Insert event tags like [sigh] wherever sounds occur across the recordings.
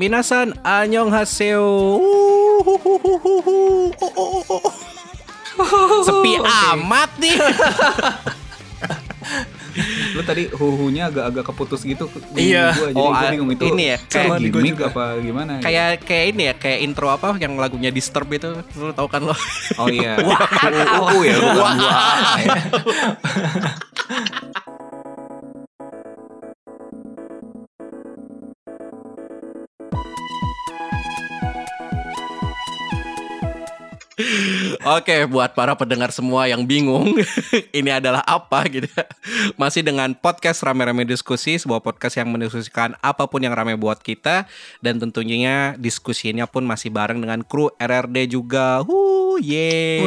Minasan annyeonghaseyo. Sepi amat nih. [laughs] Lu tadi huhunya agak-agak keputus gitu di Iya. gua, jadi Oh, ah, bingung itu ini ya, kayak gimmick juga. apa gimana gitu. kayak kayak ini ya, kayak intro apa yang lagunya Disturb itu. Lu tahu kan lo? Oh iya [laughs] UU ya bukan Wah. [laughs] Oke, buat para pendengar semua yang bingung, [laughs] ini adalah apa gitu. ya. Masih dengan podcast Rame-Rame Diskusi, sebuah podcast yang mendiskusikan apa pun yang rame buat kita dan tentunya diskusinya pun masih bareng dengan kru RRD juga. Hu, yeay.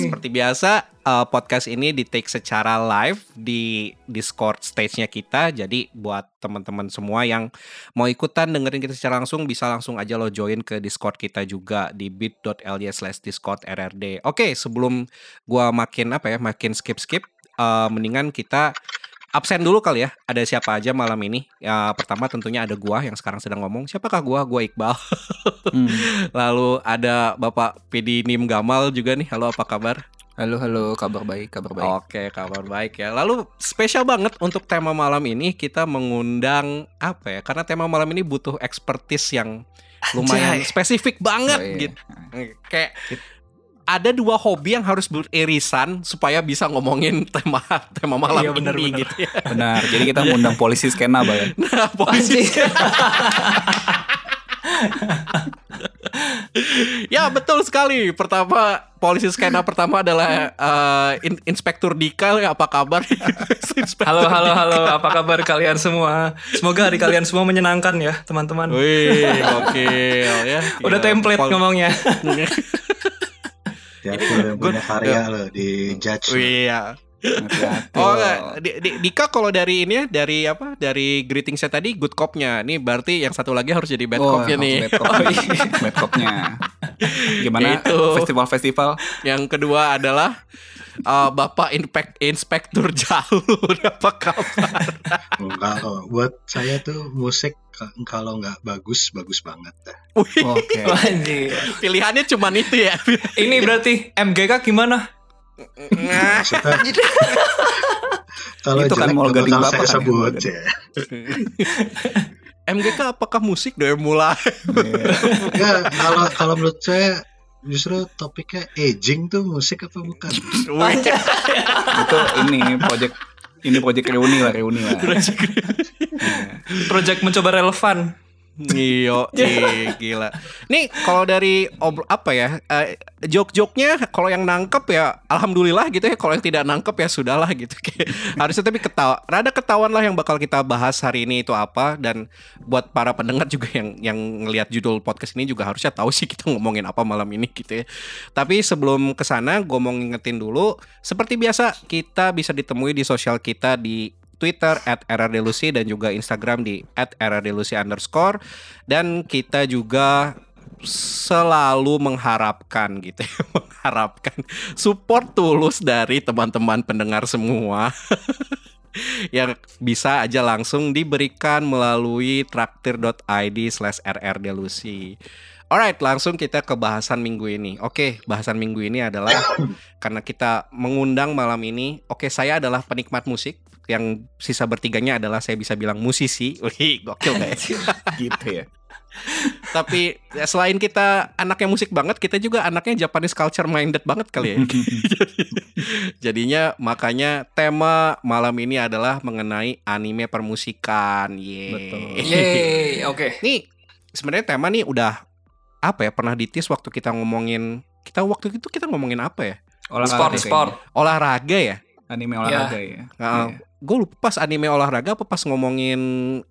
[laughs] Seperti biasa, eh, podcast ini di take secara live di Discord stage-nya kita. Jadi buat teman-teman semua yang mau ikutan dengerin kita secara langsung bisa langsung aja lo join ke Discord kita juga di bit.ly slash discord rrd. Oke, sebelum gua makin apa ya, makin skip-skip, eh, mendingan kita absen dulu kali ya. Ada siapa aja malam ini? Ya, pertama tentunya ada gua yang sekarang sedang ngomong. Siapakah gua? Gua Iqbal. Hmm. [laughs] Lalu ada Bapak PD Nim Gamal juga nih. Halo, apa kabar? Halo halo kabar baik kabar baik. Oke, kabar baik ya. Lalu spesial banget untuk tema malam ini kita mengundang apa ya? Karena tema malam ini butuh expertise yang lumayan Anjay. spesifik banget Oh, iya. gitu. Kayak ada dua hobi yang harus beririsan supaya bisa ngomongin [laughs] tema tema malam Iya, benar, ini benar. gitu ya. Benar. Jadi kita ngundang [laughs] polisi skena bal. Nah, polisi [laughs] [laughs] Ya betul sekali. Pertama polisi skena pertama adalah eh, In- Inspektur Dika. Apa kabar? [laughs] Inspektur Halo, halo, Dika. halo. Apa kabar kalian semua? Semoga hari kalian semua menyenangkan ya, teman-teman. Wih, oke ya. [laughs] Udah template Pol- ngomongnya. Ya, punya karya loh di judge. Wih, ya. Hati-hati Oh, enggak. Di- di- Dika kalau dari ini ya, dari apa? Dari greeting saya tadi good cop-nya. Nih berarti yang satu lagi harus jadi bad Oh, cop-nya nih. Bad cop. [laughs] bad cop-nya. Gimana Itu. festival-festival? Yang kedua adalah uh, Bapak Inspek Inspektur Jalur. [laughs] Apa kabar? Enggak kok. Buat saya tuh musik kalau nggak bagus bagus banget dah. Wih, Oke. Anjir. [laughs] pilihannya cuma itu ya. Ini berarti MGK gimana? Maksudnya [laughs] kalau Itu kan mau gading bapak saya kan ya, sebut ya. MGK apakah musik dari mulai? Enggak, kalau kalau menurut saya justru topiknya aging tuh musik apa bukan? Itu ini project ini project reuni lah reuni lah. Iya. Project mencoba relevan. [laughs] Iyo, gila. Nih kalau dari obro apa ya, eh, jok-joknya kalau yang nangkep ya alhamdulillah gitu ya. Kalau yang tidak nangkep ya sudahlah gitu. [laughs] Harusnya tapi ketawa, rada ketahuan lah yang bakal kita bahas hari ini itu apa. Dan buat para pendengar juga yang yang ngelihat judul podcast ini juga harusnya tahu sih kita ngomongin apa malam ini gitu ya. Tapi sebelum ke sana, gue mau ngingetin dulu. Seperti biasa kita bisa ditemui di sosial kita di Twitter at RRDLucy dan juga Instagram di at RRDLucy underscore dan kita juga selalu mengharapkan gitu ya, [laughs] mengharapkan support tulus dari teman-teman pendengar semua [laughs] yang bisa aja langsung diberikan melalui traktir.id slash rrdelusi Alright, langsung kita ke bahasan minggu ini. Oke, bahasan minggu ini adalah [coughs] karena kita mengundang malam ini. Oke, saya adalah penikmat musik. Yang sisa bertiganya adalah saya bisa bilang musisi. [laughs] Wih, gokil gak ya? gitu ya. [laughs] Tapi ya, selain kita anaknya musik banget, kita juga anaknya Japanese culture minded banget kali ya. [laughs] Jadinya makanya tema malam ini adalah mengenai anime permusikan. Yeay. Betul. Yeay, oke. Nih sebenarnya tema nih udah apa ya pernah ditis waktu kita ngomongin kita waktu itu kita ngomongin apa ya Olahraga Sport, sport. olahraga ya Anime olahraga ya. Nah, Iya. Gue lupa pas anime olahraga apa pas ngomongin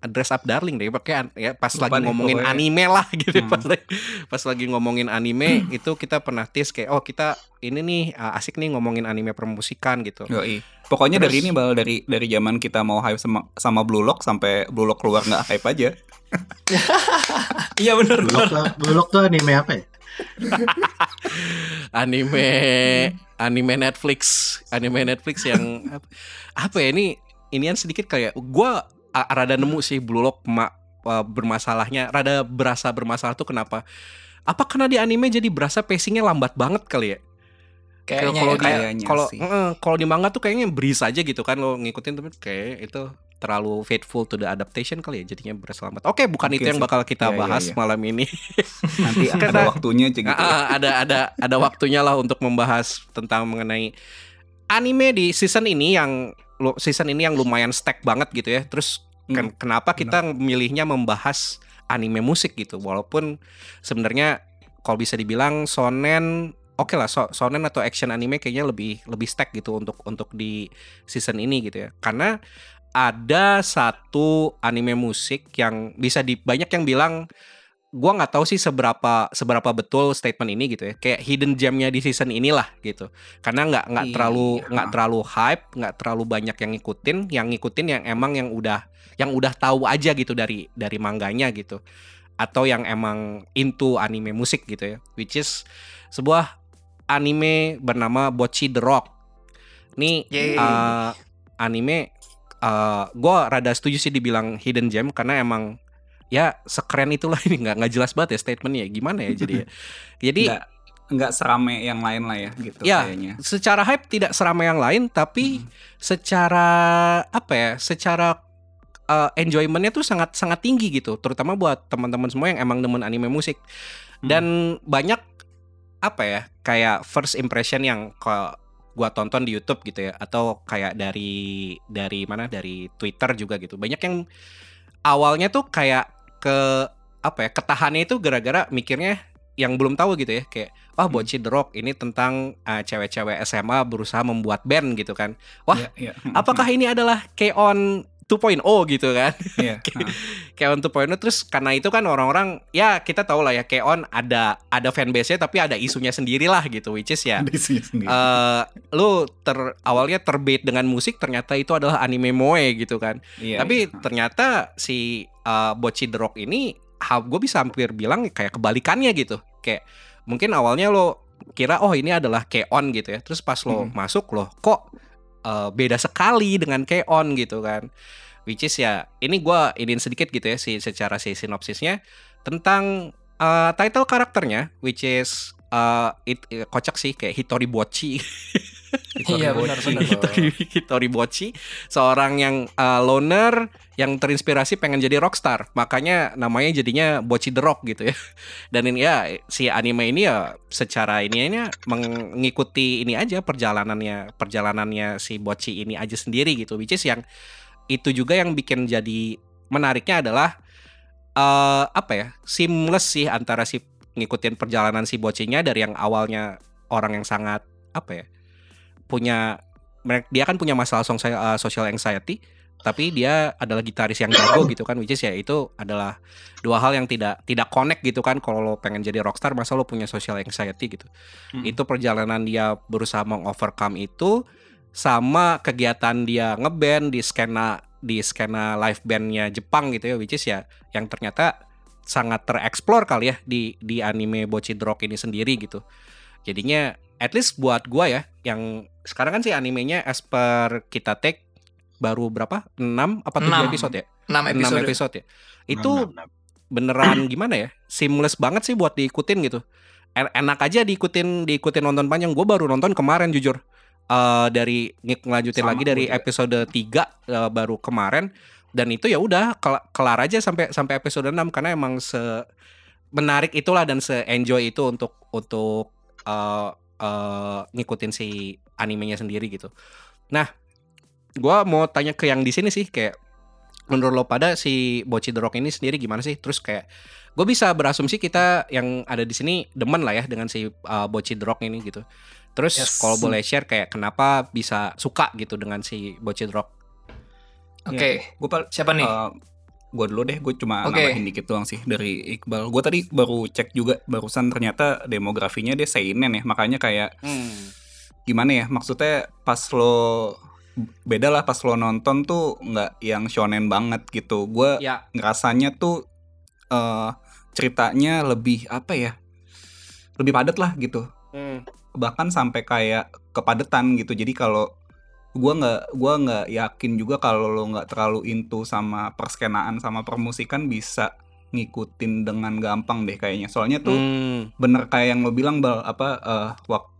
dress up darling deh pakai ya pas Lupa lagi ngomongin pokoknya. anime lah [laughs] gitu Hmm. pas lagi pas lagi ngomongin anime itu kita pernah tis kayak oh kita ini nih uh, asik nih ngomongin anime permusikan gitu Yoi. Pokoknya Terus- dari ini bal dari dari zaman kita mau hype sama sama Blue Lock sampai Blue Lock keluar nggak hype aja. [laughs] Iya benar Bulok tuh, Bulok tuh anime apa ya? [laughs] anime anime Netflix anime Netflix yang apa, apa ya ini inian sedikit kayak gua a- rada nemu sih Blue Lock ma- uh, bermasalahnya rada berasa bermasalah tuh kenapa? Apa karena di anime jadi berasa pacingnya lambat banget kali ya? Kayaknya kalau ya, kalau di manga tuh kayaknya breeze aja gitu kan lo ngikutin tapi kayak itu terlalu faithful to the adaptation kali ya jadinya berasa lambat. Oke, bukan itu Mungkin yang bakal kita Iya, iya, bahas iya. malam ini. [laughs] Nanti [laughs] ada Karena- waktunya aja gitu. Ah, ada ada ada waktunya lah untuk membahas tentang mengenai anime di season ini yang season ini yang lumayan stack banget gitu ya. Terus ken- kenapa kita milihnya membahas anime musik gitu walaupun sebenarnya kalau bisa dibilang shonen oke lah so- shonen atau action anime kayaknya lebih lebih stack gitu untuk untuk di season ini gitu ya. Karena ada satu anime musik yang bisa di banyak yang bilang gua nggak tahu sih seberapa seberapa betul statement ini gitu ya. Kayak hidden gemnya di season inilah gitu. Karena nggak nggak Iya. terlalu nggak terlalu hype nggak terlalu banyak yang ngikutin. Yang ngikutin yang emang yang udah yang udah tahu aja gitu dari dari mangganya gitu. Atau yang emang into anime musik gitu ya. Which is sebuah anime bernama Bocchi the Rock. Nih Yeay. eh, anime eh gue rada setuju sih dibilang hidden gem karena emang ya sekeren itulah ini nggak nggak jelas banget ya statementnya gimana ya jadi ya. [laughs] jadi nggak nggak serame yang lain lah ya gitu Ya. kayaknya. secara hype tidak seramai yang lain tapi Hmm. secara apa ya secara uh, enjoymentnya tuh sangat sangat tinggi gitu terutama buat teman-teman semua yang emang demen anime musik Hmm. dan banyak apa ya kayak first impression yang ke gua tonton di YouTube gitu ya atau kayak dari dari mana dari Twitter juga gitu banyak yang awalnya tuh kayak ke apa ya ketahannya itu gara-gara mikirnya yang belum tahu gitu ya kayak wah Hmm. Bocchi The Rock ini tentang uh, cewek-cewek SMA berusaha membuat band gitu kan Wah, Iya, iya. apakah ini adalah K-On 2.0 gitu kan. Nah, K-On 2.0 terus karena itu kan orang-orang ya kita tahu lah ya K-On ada ada fanbase-nya tapi ada isunya sendiri lah gitu which is ya ada isinya sendiri. eh lu ter awalnya terbait dengan musik ternyata itu adalah anime moe gitu kan Iya, tapi iya. ternyata si uh, Bocchi The Rock ini gue bisa hampir bilang kayak kebalikannya gitu kayak mungkin awalnya lo kira oh ini adalah K-On gitu ya terus pas lo Hmm. masuk lo kok uh, beda sekali dengan K-On gitu kan. Which is ya ini gua iniin sedikit gitu ya si secara si sinopsisnya tentang uh, title karakternya which is uh, it, kocak sih kayak Hitori Bochi [laughs] Iya, benar, benar. Hitori, Hitori Bochi seorang yang uh, loner yang terinspirasi pengen jadi rockstar. Makanya namanya jadinya Bochi the Rock gitu ya. [laughs] Dan ini ya si anime ini ya secara ininya mengikuti ini aja perjalanannya perjalanannya si Bochi ini aja sendiri gitu. Which is yang itu juga yang bikin jadi menariknya adalah eh apa ya seamless sih antara si ngikutin perjalanan si bocinya dari yang awalnya orang yang sangat apa ya punya dia kan punya masalah uh, social anxiety tapi dia adalah gitaris yang jago gitu kan which is ya itu adalah dua hal yang tidak tidak connect gitu kan kalau lo pengen jadi rockstar masa lo punya social anxiety gitu Hmm. itu perjalanan dia berusaha mengovercome itu sama kegiatan dia ngeband di skena di skena live bandnya Jepang gitu ya which is ya yang ternyata sangat tereksplor kali ya di di anime Bocchi the Rock ini sendiri gitu jadinya at least buat gua ya yang sekarang kan sih animenya as per kita take baru berapa 6 apa 7 Enam. episode ya 6 6 episode. episode ya itu Enam, enam, enam. beneran gimana ya seamless banget sih buat diikutin gitu En- enak aja diikutin diikutin nonton panjang gue baru nonton kemarin jujur Eh dari ng- ngelanjutin Sama lagi dari juga. episode 3 eh, baru kemarin dan itu ya udah kel- kelar aja sampai sampai episode 6 karena emang se menarik itulah dan se enjoy itu untuk untuk eh, eh, ngikutin si animenya sendiri gitu. Nah, gua mau tanya ke yang di sini sih kayak menurut lo pada si Bocchi The Rock ini sendiri gimana sih? Terus kayak gue bisa berasumsi kita yang ada di sini demen lah ya dengan si uh, Bocchi The Rock ini gitu. Terus Yes. kalau boleh share kayak kenapa bisa suka gitu dengan si Bocchi The Rock? Oke. Gue pal Siapa nih? Gue dulu deh, gue cuma Oke. nambahin dikit doang sih dari Iqbal. Gue tadi baru cek juga barusan ternyata demografinya dia seinen ya, makanya kayak gimana ya? Maksudnya pas lo beda lah pas lo nonton tuh nggak yang shonen banget gitu. Gue Ya, ngerasanya tuh eh ceritanya lebih apa ya? Lebih padat lah gitu. hmm, Bahkan sampai kayak kepadatan gitu. Jadi kalau gua nggak gua nggak yakin juga kalau lo nggak terlalu into sama perskenaan sama permusikan bisa ngikutin dengan gampang deh kayaknya soalnya tuh Hmm. bener kayak yang lo bilang bal apa eh waktu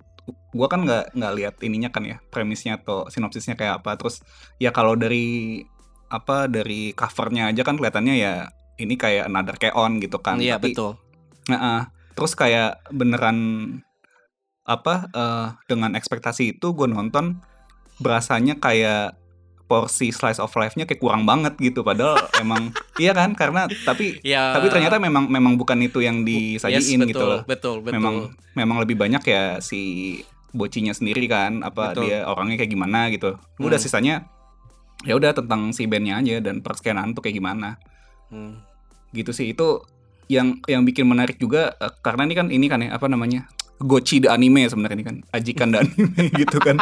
gua kan nggak nggak lihat ininya kan ya premisnya atau sinopsisnya kayak apa terus ya kalau dari apa dari covernya aja kan kelihatannya ya ini kayak another keon gitu kan Iya Tapi- betul. Nah, terus kayak beneran apa eh, dengan ekspektasi itu gue nonton berasanya kayak porsi slice of life-nya kayak kurang banget gitu padahal [laughs] emang iya kan karena tapi Ya. tapi ternyata memang memang bukan itu yang yes, disajiin betul, gitu loh. Betul, betul. Memang memang lebih banyak ya si bocinya sendiri kan apa Betul. dia orangnya kayak gimana gitu. Udah Hmm. sisanya ya udah tentang si bandnya aja dan perskenaan tuh kayak gimana Hmm. gitu sih itu yang yang bikin menarik juga eh, karena ini kan ini kan ya apa namanya Gochi the anime sebenarnya ini kan ajikan the anime [laughs] gitu kan.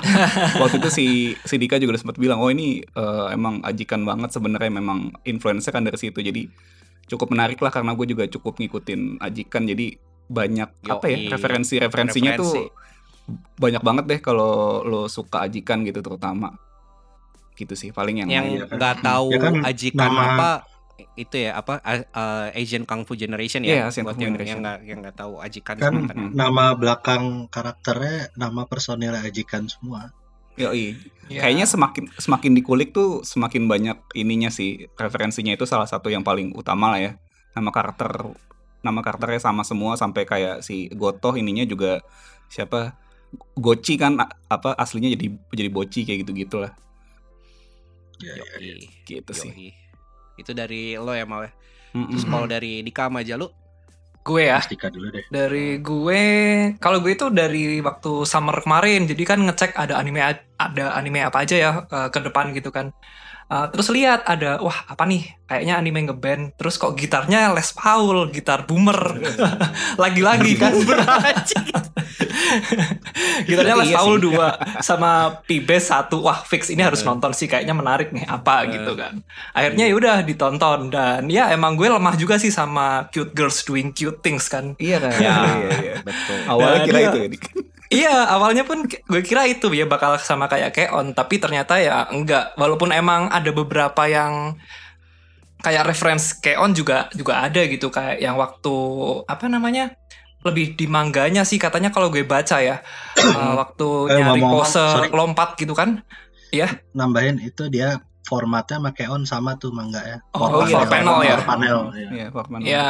Waktu itu si si Dika juga udah sempat bilang oh ini eh, emang ajikan banget sebenarnya memang influence kan dari situ. Jadi cukup menarik lah karena gue juga cukup ngikutin ajikan. Jadi banyak apa ya referensi referensinya Referensi. tuh banyak banget deh kalau lo suka ajikan gitu terutama. Gitu sih paling yang yang nggak tahu Ya kan ajikan nama- apa itu ya apa A- uh, Asian Kung Fu Generation Iya, ya Asian buat Kung Fu yang Generation. yang nggak yang nggak tahu ajikan Kan nama belakang karakternya nama personil ajikan semua. Yoi. Ya. Kayaknya semakin semakin dikulik tuh semakin banyak ininya sih referensinya itu salah satu yang paling utama lah ya. Nama karakter nama karakternya sama semua sampai kayak si Gotoh ininya juga siapa Gochi kan apa aslinya jadi jadi Boci kayak gitu gitulah Ya, ya, ya. Yoi, gitu sih. Itu dari lo ya Mal ya. Terus kalau dari Dika sama Jalu gue ya. Mas Dika dulu deh. Dari gue, kalau gue itu dari waktu summer kemarin, jadi kan ngecek ada anime ada anime apa aja ya eh, ke depan gitu kan. Eh, terus lihat ada wah apa nih kayaknya anime ngeband terus kok gitarnya Les Paul gitar boomer [laughs] lagi-lagi kan [laughs] gitarnya Les Iya Paul sih. dua sama P-Bass satu wah fix ini harus Eh. nonton sih kayaknya menarik nih apa Eh. gitu kan akhirnya ya udah ditonton dan ya emang gue lemah juga sih sama cute girls doing cute things kan Iya kan. [laughs] Ya, Iya, iya. betul. Awalnya kira dia- itu ya. Iya, awalnya pun gue kira itu ya bakal sama kayak Keon, tapi ternyata ya enggak. Walaupun emang ada beberapa yang kayak reference Keon juga juga ada gitu kayak yang waktu apa namanya? lebih di mangganya sih katanya kalau gue baca ya. uh, [clears throat] waktu Eh, nyari ngomong-ngomong, pose sorry. lompat gitu kan. Nambahin itu dia formatnya sama Keon sama tuh manga ya. Oh, iya, panel ya. Panel. ya. Iya, Walkman. Ya.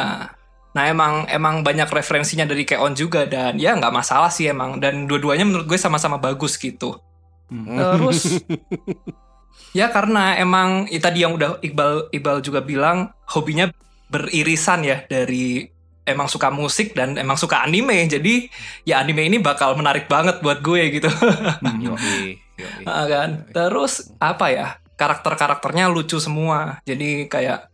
Nah emang emang banyak referensinya dari Keon juga dan ya nggak masalah sih emang dan dua-duanya menurut gue sama-sama bagus gitu. Hmm. Terus [laughs] ya karena emang ya, tadi yang udah Iqbal Iqbal juga bilang hobinya beririsan ya dari emang suka musik dan emang suka anime. Jadi ya anime ini bakal menarik banget buat gue gitu. Hmm. [laughs] Yoi, yoi. Ah, kan. Terus apa ya? Karakter-karakternya lucu semua. Jadi kayak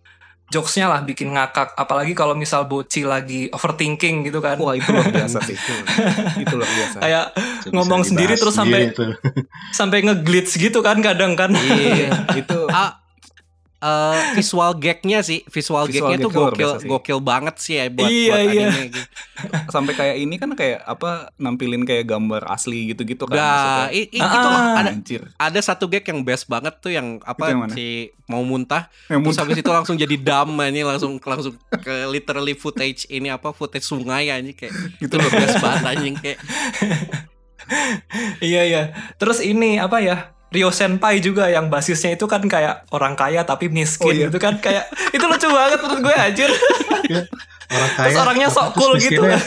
jokesnya lah bikin ngakak. Apalagi kalau misal Boci lagi overthinking gitu kan. Wah, itu luar biasa sih. [laughs] itu luar biasa. Kayak Itu Ngomong sendiri terus sampai- tuh. sampai ngeglitch gitu kan kadang kan. Iya. itu [laughs] Ah, eh, visual gagnya sih, visual, Visual gagnya tuh gag luar gokil, gokil banget sih ya buat, Iya, buat iya. anime gitu. [laughs] sampai kayak ini kan kayak apa nampilin kayak gambar asli gitu-gitu kan Nah, i- i- Ah, itu ada Anjir. ada satu gag yang best banget tuh yang apa yang mana? si mau muntah Yang terus muntah. habis itu langsung jadi [laughs] dam ini langsung langsung ke literally footage ini apa footage sungai anjing kayak [laughs] itu loh best banget anjing kayak Iya iya. Terus ini apa ya? Rio Senpai juga yang basisnya itu kan kayak orang kaya tapi miskin Oh, iya. gitu kan kayak itu lucu banget menurut gue anjir. Orang kaya. Terus orangnya sok cool gitu. miskinnya-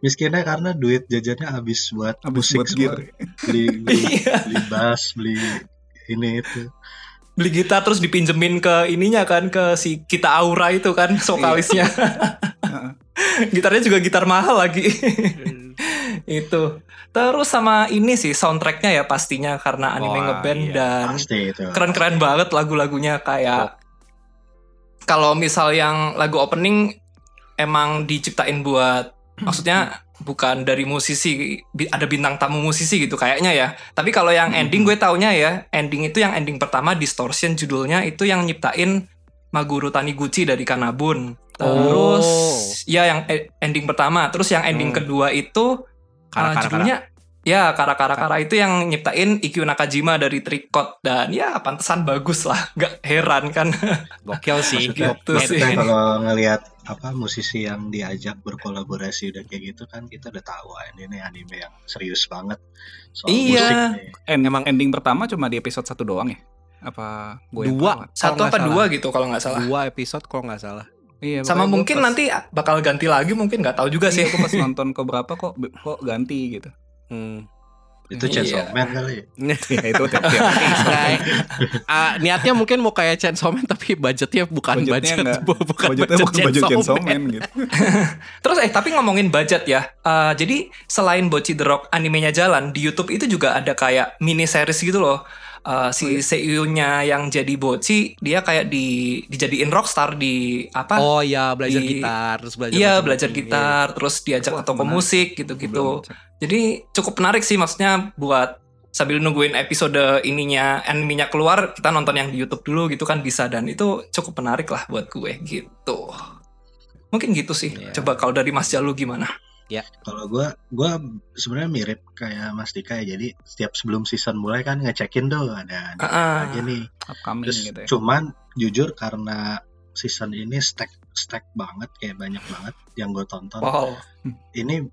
Miskinnya karena duit jajannya habis buat Habis musik buat semua. gear. Beli, [laughs] beli, Iya. beli bass, beli ini itu. Beli gitar terus dipinjemin ke ininya kan ke si Kita Aura itu kan vokalisnya. [laughs] Gitarnya juga gitar mahal lagi. itu. Terus sama ini sih soundtracknya ya pastinya karena anime Wah, ngeband iya. dan keren-keren banget lagu-lagunya kayak kalau misal yang lagu opening emang diciptain buat maksudnya bukan dari musisi bi- ada bintang tamu musisi gitu kayaknya ya. Tapi kalau yang ending gue taunya ya ending itu yang ending pertama distortion judulnya itu yang nyiptain Maguru Taniguchi dari Kanabun. Terus Oh. ya yang e- ending pertama. Terus yang ending Hmm. kedua itu Kara, uh, kara, judulnya Ya, kara-kara-kara itu yang nyiptain Ikkyu Nakajima dari Tricot dan ya pantesan bagus lah, [laughs] nggak heran kan. [laughs] Gokil sih. Maksudnya, Gitu sih. kalau ngelihat apa musisi yang diajak berkolaborasi udah kayak gitu kan kita udah tahu ah, ini nih anime yang serius banget soal Iya. musik nih. Emang- ending pertama cuma di episode satu doang ya? Apa gue Dua. Satu apa dua gitu kalau nggak salah. Dua episode kalau nggak salah. Iya, Sama mungkin pas- nanti bakal ganti lagi mungkin nggak tahu juga Iya, sih. aku pas [laughs] nonton ke berapa kok kok ganti gitu. Hmm. itu Iya. Chainsaw Man kali ya. [laughs] ya itu tiap tiap [laughs] Nah, ah, niatnya mungkin mau kayak Chainsaw Man tapi budgetnya bukan Budgetnya budget nggak- bu- bukan budgetnya budget, bukan budget Chainsaw Man. Man gitu. Terus eh tapi ngomongin budget ya. eh, jadi selain Bochi The Rock animenya jalan di YouTube itu juga ada kayak mini series gitu loh. Eh, si seiyuu-nya yang jadi Bochi dia kayak di dijadiin rockstar di apa? Oh iya belajar Di- gitar terus belajar Iya belajar gitar, terus diajak Wah, ke toko musik gitu-gitu. Jadi cukup menarik sih maksudnya buat sambil nungguin episode ininya animenya keluar kita nonton yang di YouTube dulu gitu kan bisa dan itu cukup menarik lah buat gue gitu. Mungkin gitu sih. Iya. Coba kalau dari Mas Jalu gimana? Kalau gua gua sebenarnya mirip kayak Mas Dika ya. Jadi setiap sebelum season mulai kan ngecekin tuh ada, ada Ah, aja nih. Upcoming Terus gitu ya. cuman jujur karena season ini stack stack banget kayak banyak banget yang gue tonton. wow. Ini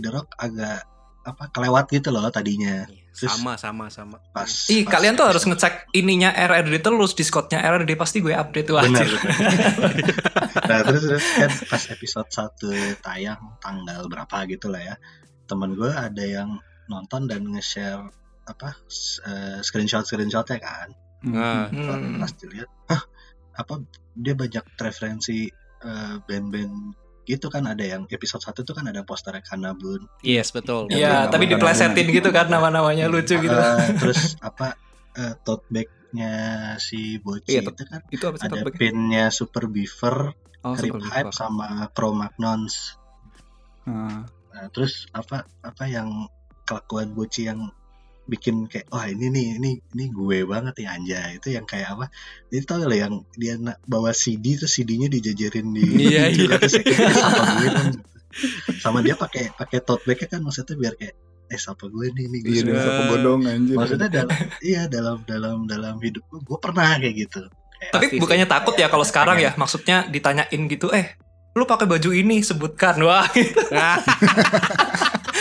The Rock agak apa kelewat gitu loh tadinya Terus- Sama sama sama. pas. Ih, pas kalian tuh harus episode- ngecek ininya RRD terus Discordnya RRD pasti gue update tuh Benar. [laughs] nah terus, terus kan pas episode 1 tayang tanggal berapa gitu lah ya temen gue ada yang nonton dan nge-share apa s- eh, screenshot screenshotnya kan Nah, Hmm. pas dilihat hah apa dia banyak referensi eh, band-band gitu kan ada yang episode 1 tuh kan ada poster Kanabun yes betul. Iya, Betul, tapi diplesetin gitu kan nama-namanya lucu gitu. Eh, terus apa eh, tote bag-nya si Boci Iya, itu kan Itu apa sih ada pinnya Super Beaver, Oh, Rip Super Hype Beaver. sama Cro-Magnons. Ah. Nah, terus apa apa yang kelakuan Boci yang bikin kayak wah ini nih ini ini gue banget ya anjay itu yang kayak apa itu tau lah yang dia na- bawa CD terus CD-nya dijajarin di [laughs] Iya, iya. terus ya, kayak, "Eh, siapa gue kan sama dia pakai pakai tote bag kan maksudnya biar kayak eh siapa gue nih nih gue Iya, suka." dan siapa bodong anjir. maksudnya [laughs] dalam iya dalam dalam dalam hidup gue gue pernah kayak gitu Kayak, Tapi Pasti sih. bukannya takut ya kalau sekarang pengen. ya, maksudnya ditanyain gitu, eh lu pakai baju ini sebutkan wah gitu. [laughs]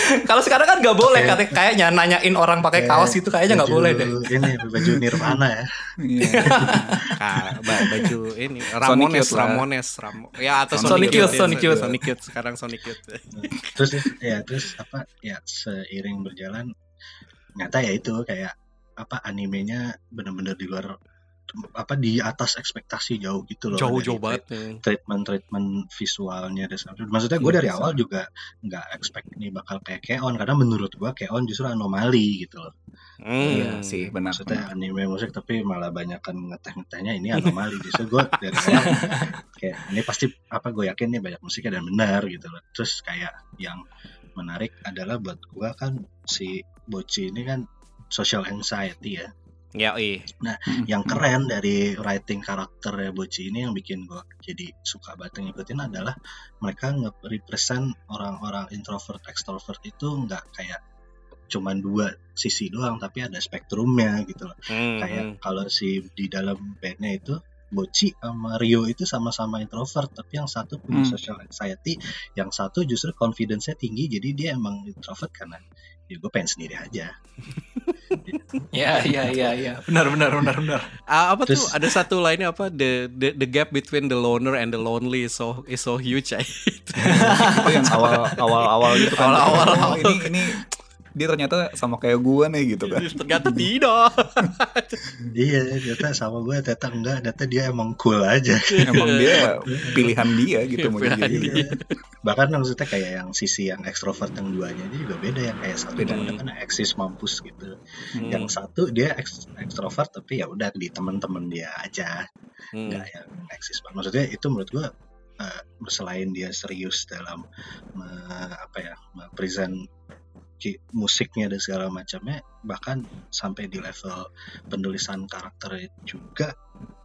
Nah, [laughs] kalau sekarang kan nggak boleh Kayak- katanya kayaknya nanyain orang pakai kayak kaos itu kayaknya nggak boleh deh ini baju Nirvana ya Iya. [laughs] ah, ba- baju ini Ramones lah. Ramones Ramo ya atau Sonic Youth, Sonic Youth. Sonic Youth sekarang Sonic Youth. [laughs] terus ya terus apa ya seiring berjalan nyata ya itu kayak apa animenya bener-bener di luar apa di atas ekspektasi jauh gitu loh Jauh-jauh Dari banget treatment treatment visualnya dan maksudnya gue Iya, dari awal juga nggak expect ini bakal kayak Keon karena menurut gue Keon justru anomali gitu loh. Iya Hmm. sih benar. maksudnya anime musik tapi malah banyak kan ngeteh-ngetehnya ini anomali. Justru gue dari awal [laughs] kayak ini pasti apa gue yakin nih banyak musiknya dan benar gitu loh. Terus kayak yang menarik adalah buat gue kan si Boci ini kan social anxiety ya Ya, iya. yang keren dari writing karakter Boci ini yang bikin gue jadi suka banget ngikutin adalah mereka nge-represent orang-orang introvert extrovert itu nggak kayak cuman dua sisi doang tapi ada spektrumnya gitu loh Hmm, kayak hmm. kalau si di dalam bandnya itu Boci sama Rio itu sama-sama introvert tapi yang satu punya Hmm. social anxiety yang satu justru confidence-nya tinggi jadi dia emang introvert karena ya gue pengen sendiri aja [laughs] ya ya ya ya. Benar benar benar benar. Ah, apa Terus- tuh ada satu lainnya apa? The, the the gap between the loner and the lonely is so is so huge itu yang awal awal awal gitu kan. Awal-awal, Oh, awal. ini ini dia ternyata sama kayak gua nih gitu kan. ternyata tidak [laughs] iya ternyata sama gue ternyata enggak ternyata dia emang cool aja Emang dia [laughs] pilihan dia gitu mau Pilihan jadi dia. gitu. bahkan maksudnya kayak yang sisi yang ekstrovert yang duanya ini juga beda yang kayak satu Beda. temennya kan eksis mampus gitu Hmm, yang satu dia eks- ekstrovert tapi ya udah di teman-teman dia aja hmm. nggak yang eksis banget maksudnya itu menurut gua eh, selain dia serius dalam me- apa ya present musiknya dan segala macamnya bahkan sampai di level penulisan karakter juga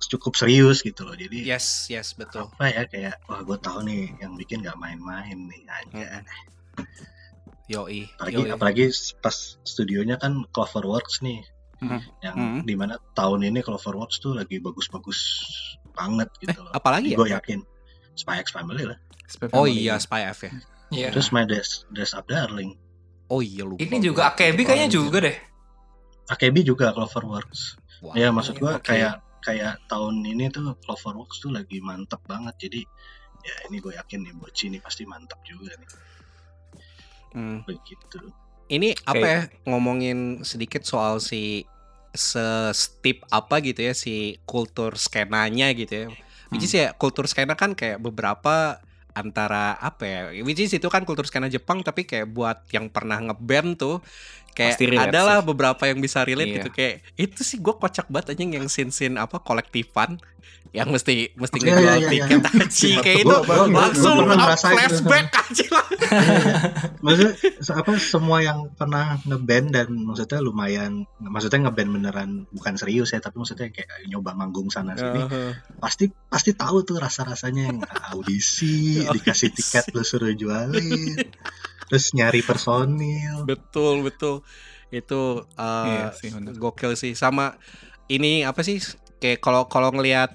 cukup serius gitu loh jadi yes yes betul apa ya kayak wah gue tahu nih yang bikin nggak main-main nih aja Yoi. apalagi Yoi. apalagi pas studionya kan Cloverworks nih Hmm. yang Hmm. di mana tahun ini Cloverworks tuh lagi bagus-bagus banget gitu loh Apalagi ya? gue yakin Spy X Family lah Spy Oh Family. iya, Spy F ya. Iya. terus My Dress, Dress Up Darling Oh iya lupa. Ini juga AKB kayaknya juga deh. AKB juga Cloverworks Wah. ya maksud gue Oke. kayak kayak tahun ini tuh Cloverworks tuh lagi mantep banget jadi ya ini gue yakin nih Boci ini pasti mantep juga nih Hmm. begitu Ini apa ya ngomongin sedikit soal si se-stip apa gitu ya si kultur skenanya gitu ya. Which is ya kultur skena kan kayak beberapa antara apa ya which is itu kan kultur skena Jepang tapi kayak buat yang pernah ngeband tuh kayak adalah sih. beberapa yang bisa relate Iya. gitu kayak itu sih gue kocak banget aja yang sin-sin apa kolektifan yang mesti mesti Iya, ngejual iya, iya, tiket aja kayak itu Gua- gua- gua- langsung gua itu. flashback aja lah. [laughs] maksudnya apa semua yang pernah ngeband dan maksudnya lumayan maksudnya ngeband beneran bukan serius ya tapi maksudnya kayak nyoba manggung sana sini pasti pasti tahu tuh rasa rasanya yang [laughs] audisi dikasih tiket lu suruh jualin terus nyari personil. Betul betul. Itu uh, Iya sih, bener. gokil sih. Sama ini apa sih? Kayak kalau kalau ngelihat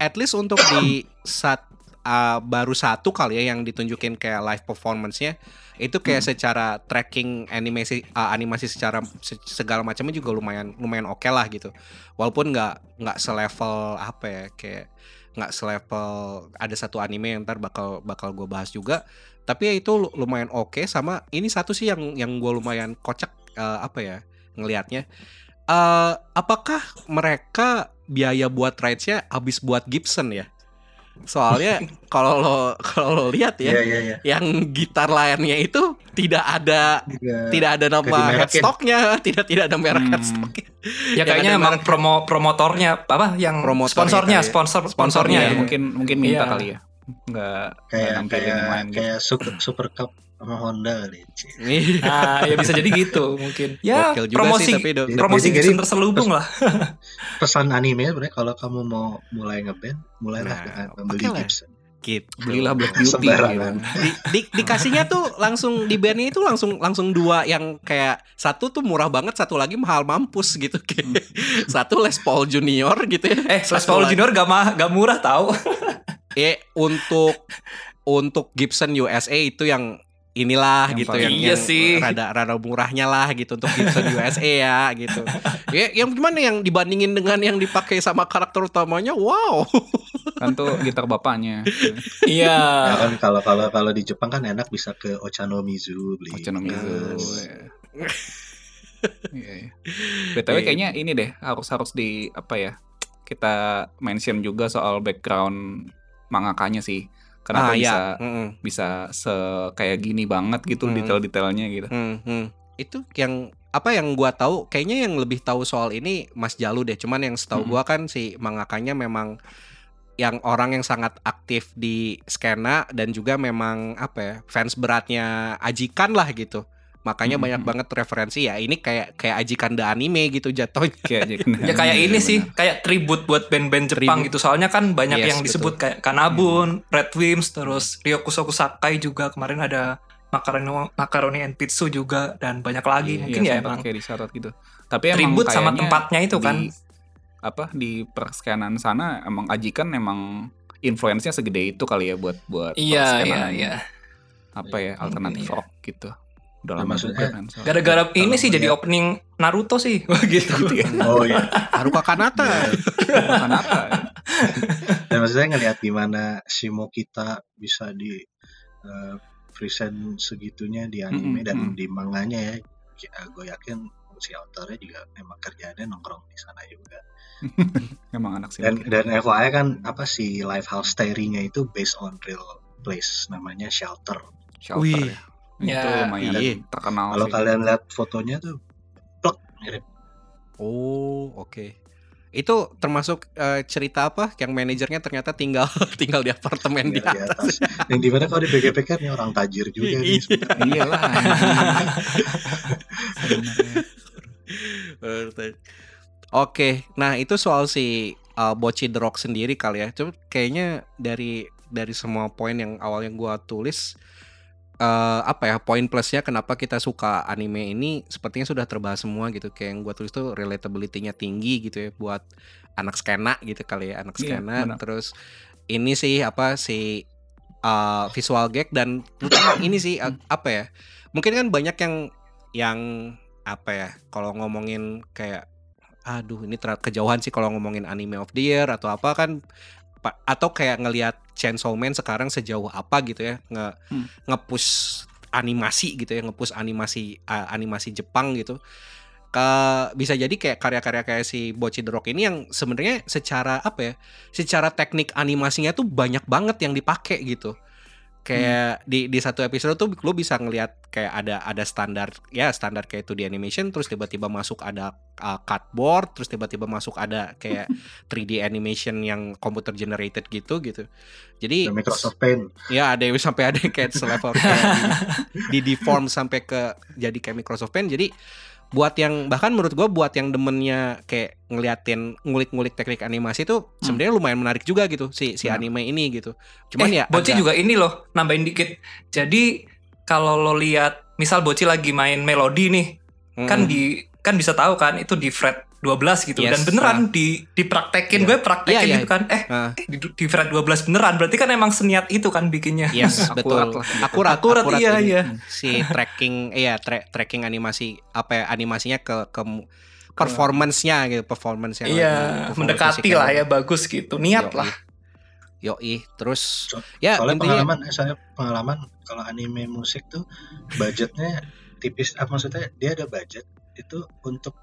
at least untuk di saat uh, baru satu kali ya yang ditunjukin kayak live performance-nya itu kayak Hmm. secara tracking animasi uh, animasi secara se- segala macamnya juga lumayan lumayan oke lah gitu. Walaupun nggak nggak selevel apa ya kayak nggak selevel ada satu anime yang ntar bakal bakal gue bahas juga tapi ya itu lu- lumayan oke sama ini satu sih yang yang gue lumayan kocak eh, apa ya ngelihatnya eh apakah mereka biaya buat rides-nya habis buat Gibson ya soalnya [laughs] kalau lo kalau lo lihat ya Iya iya iya. yang gitar lainnya itu tidak ada Juga tidak ada nama headstocknya [laughs] tidak tidak ada merek Hmm. headstocknya Ya kayaknya emang merek- promo promotornya apa yang Promotornya sponsornya ya. sponsor Sponsornya, sponsornya Iya, ya. mungkin mungkin minta Iya. kali ya. Nggak kayak nampilin kayak yang lain gitu. kayak super, super cup sama Honda kali Ci. Nah, [laughs] ya bisa jadi gitu mungkin. [laughs] Ya Gokil juga promosi sih, tapi do- promosi Jadi- terselubung lah. [laughs] pesan anime sebenarnya kalau kamu mau mulai ngeband mulailah Nah, dengan membeli. Gibson gitu Belilah Black Beauty gitu. di, di- dikasihnya tuh langsung di bandnya itu langsung langsung dua yang kayak satu tuh murah banget satu lagi mahal mampus gitu kayak satu Les Paul Junior gitu ya Eh, Les Paul lagi- Junior gak, mah, gak murah tahu. Eh untuk untuk Gibson USA itu yang inilah Yang gitu yang, Iya yang sih. rada rada murahnya lah gitu untuk Gibson USA ya gitu ya yang gimana yang dibandingin dengan yang dipakai sama karakter utamanya wow Kan tuh gitar bapaknya. Iya. Ya kan kalau kalau kalau di Jepang kan enak bisa ke Ochanomizu beli. Ochanomizu. Yes. Iya, iya. BTW Iya. kayaknya ini deh harus harus di apa ya? Kita mention juga soal background mangakanya sih. Kenapa Ah, bisa ya. Mm-mm. bisa se kayak gini banget gitu Hmm. detail-detailnya gitu. Hmm, hmm. Itu yang apa yang gua tahu kayaknya yang lebih tahu soal ini Mas Jalu deh. Cuman yang setahu Hmm. gua kan si mangakanya memang yang orang yang sangat aktif di skena dan juga memang apa ya fans beratnya Ajikan lah gitu. Makanya Hmm, banyak hmm. banget referensi ya. Ini kayak kayak Ajikan the anime gitu jatuhnya. Kayak Ya kayak ini sih, kayak tribute buat band-band Jepang Tribute. gitu. Soalnya kan banyak Yes, yang betul. disebut kayak Kanabun, Red Wimps, terus Ryokusoku Sakai juga kemarin ada Macaroni, Macaroni and Pizza juga dan banyak lagi. Mungkin ya emang kayak disorot gitu. Tapi emang tribute sama tempatnya itu kan. di- apa di perskenan sana emang ajikan emang influence-nya segede itu kali ya buat buat Iya, iya, iya. apa ya alternatif iya. rock gitu. Udah Ya, lama maksudnya- juga kan. soalnya. Gara-gara ini sih jadi ngeliat- opening Naruto sih. [laughs] gitu. Oh iya. Haruka Kanata. Bukan apa. Dan maksudnya ngelihat gimana Shimo kita bisa di eh, present segitunya di anime Mm-mm, dan mm. di manganya ya. gue yakin si autornya juga emang kerjaannya nongkrong di sana juga. [laughs] Emang anak sih. Dan dan FYI kan apa si Lifehouse Theory-nya itu based on real place namanya Shelter. Shelter Wih. ya. Itu Ya, lumayan iya. terkenal Kalau kalian lihat fotonya tuh plek mirip. Oh, oke. Itu termasuk eh, cerita apa yang manajernya ternyata tinggal [laughs] tinggal di apartemen di Di atas. atas. Yang di mana kalau dipikir-pikir nih orang tajir juga nih. sebenarnya. Iyalah. [laughs] Betul. Oke, nah itu soal si uh, Boci The Rock sendiri kali ya. Cuma kayaknya dari dari semua poin yang awalnya gua tulis eh, apa ya poin plusnya kenapa kita suka anime ini sepertinya sudah terbahas semua gitu. Kayak yang gue tulis tuh relatability-nya tinggi gitu ya buat anak skena gitu kali ya anak Iya, skena. benar. terus ini sih apa si uh, visual gag dan terutama [coughs] ini sih uh, apa ya mungkin kan banyak yang yang apa ya kalau ngomongin kayak aduh ini ter- kejauhan sih kalau ngomongin anime of the year atau apa kan atau kayak ngelihat Chainsaw Man sekarang sejauh apa gitu ya nge Hmm. ngepush animasi gitu ya ngepush animasi uh, animasi Jepang gitu ke bisa jadi kayak karya-karya kayak si Bochi the Rock ini yang sebenarnya secara apa ya secara teknik animasinya tuh banyak banget yang dipakai gitu kayak di di satu episode tuh lu bisa ngelihat kayak ada ada standar ya standar kayak itu di animation terus tiba-tiba masuk ada uh, cardboard terus tiba-tiba masuk ada kayak [laughs] 3D animation yang computer generated gitu gitu. Jadi Dan Microsoft Paint. Ya ada yang sampai ada yang kayak selevel kayak di, [laughs] di deform sampai ke jadi kayak Microsoft Paint. Jadi buat yang bahkan menurut gue buat yang demennya kayak ngeliatin ngulik-ngulik teknik animasi tuh sebenarnya lumayan menarik juga gitu si si Benar. anime ini gitu cuman eh, ya Boci agak- juga ini loh, nambahin dikit. Jadi kalau lo lihat, misal Boci lagi main melodi nih, Hmm. kan di kan bisa tahu kan itu di fret 12 gitu Yes, dan beneran di dipraktekin Iya. gue praktekin Iya, iya. gitu kan eh Ah. di, di fret 12 beneran berarti kan emang seniat itu kan bikinnya Yes, [laughs] Akurat betul. lah gitu. Akurat, Akurat, iya, ini. iya. Si tracking, iya tra- tracking animasi apa ya animasinya ke ke performance-nya gitu, performance yang iya performance mendekati lah ya bagus gitu niat Yoi. lah Yoi, terus So- ya soalnya intinya pengalaman eh, saya pengalaman kalau anime musik tuh budgetnya tipis ah, maksudnya dia ada budget itu untuk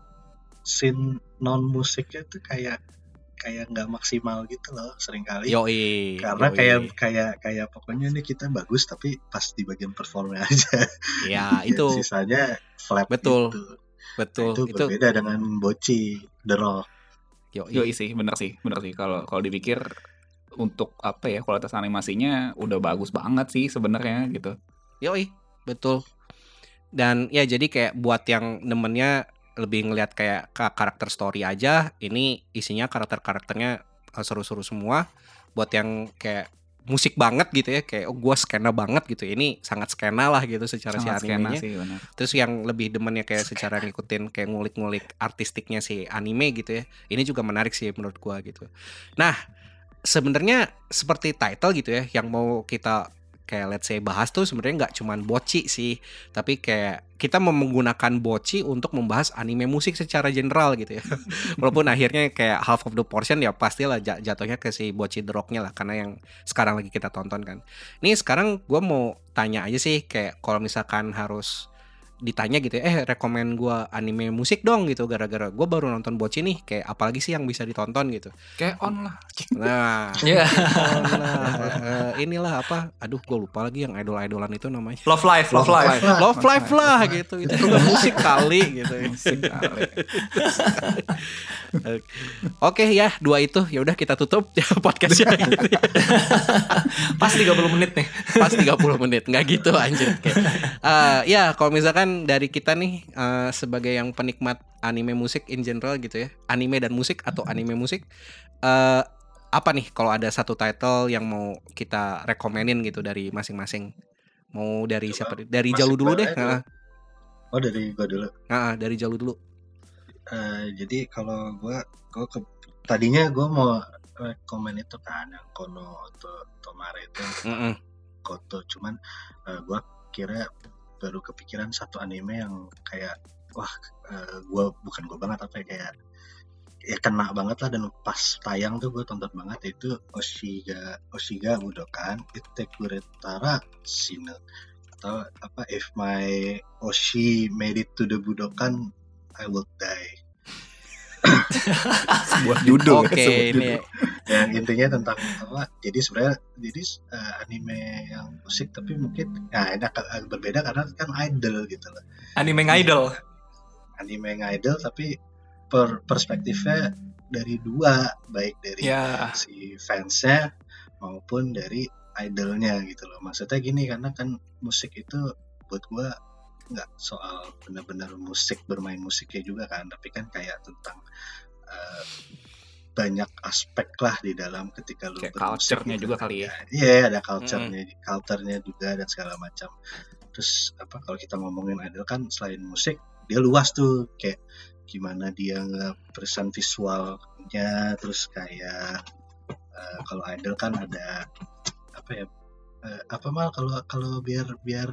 scene non musiknya tuh kayak kayak nggak maksimal gitu loh sering kali yoi. karena yoi. kayak kayak kayak pokoknya ini kita bagus tapi pas di bagian performnya [laughs] aja ya itu sisanya flat Betul. gitu. betul itu, itu berbeda dengan Boci The Rock yoi. Yoi sih, bener sih, bener sih. Kalau kalau dipikir untuk apa ya kualitas animasinya udah bagus banget sih sebenarnya gitu. Yoi, betul. Dan ya jadi kayak buat yang nemennya lebih ngelihat kayak ka- karakter story aja, ini isinya karakter-karakternya eh, seru-seru semua. Buat yang kayak musik banget gitu ya, kayak oh gua skena banget gitu. Ini sangat skena lah gitu secara Sangat si animenya. sih bener. Terus yang lebih demennya kayak secara ngikutin kayak ngulik-ngulik artistiknya si anime gitu ya. Ini juga menarik sih menurut gua gitu. Nah, sebenarnya seperti title gitu ya yang mau kita kayak let's say bahas tuh sebenarnya nggak cuman boci sih, tapi kayak kita menggunakan boci untuk membahas anime musik secara general gitu ya. [laughs] Walaupun akhirnya kayak half of the portion ya pastilah ja- jatuhnya ke si boci the lah karena yang sekarang lagi kita tonton kan. Ini sekarang gue mau tanya aja sih kayak kalau misalkan harus ditanya gitu ya, eh rekomen gua anime musik dong gitu gara-gara gua baru nonton Boci nih kayak apalagi sih yang bisa ditonton gitu. Kayak on lah. Nah, [laughs] Iya. oh lah, eh, inilah apa? Aduh, gue lupa lagi yang idol-idolan itu namanya. love life love, life, Love Life lah gitu. Itu juga [laughs] musik kali gitu. Musik kali. [laughs] Oke ya, dua itu ya udah kita tutup ya podcastnya gitu. pas 30 menit nih Pas 30 menit, nggak gitu anjir. Oke. Eh, ya, kalau misalkan dari kita nih eh, sebagai yang penikmat anime musik in general gitu ya, anime dan musik atau anime musik eh apa nih kalau ada satu title yang mau kita rekomenin gitu dari masing-masing? Mau dari Coba siapa? Dari Mas Jalu dulu deh. oh dari gua dulu Heeh, dari Jalu dulu. Eh, jadi kalau gua gua ke, tadinya gua mau rekomen itu kan yang Kono atau Tomare itu Mm-mm. Koto cuman eh, gua kira baru kepikiran satu anime yang kayak wah eh, gua bukan gua banget ya kayak ya kena banget lah dan pas tayang tuh gue tonton banget itu Oshiga Oshiga Budokan Itekuretara Shinu atau apa if my Oshi made it to the Budokan I will die Sebuah judul. Oke, ya, sebuah ini judul. yang intinya tentang apa jadi sebenarnya jadi eh, anime yang musik tapi mungkin ya agak, agak berbeda karena kan idol gitu loh anime idol anime yang idol tapi per perspektifnya dari dua baik dari ya si fansnya maupun dari idolnya gitu loh maksudnya gini karena kan musik itu buat gua nggak soal benar-benar musik bermain musiknya juga kan tapi kan kayak tentang eh, banyak aspek lah di dalam ketika lu Kayak culture-nya gitu. juga kali ya. Iya, ada culture-nya, culture-nya juga dan segala macam. Terus apa kalau kita ngomongin idol kan selain musik, dia luas tuh kayak gimana dia nge-present visualnya, terus kayak eh, kalau idol kan ada apa ya? eh, apa mal kalau kalau biar biar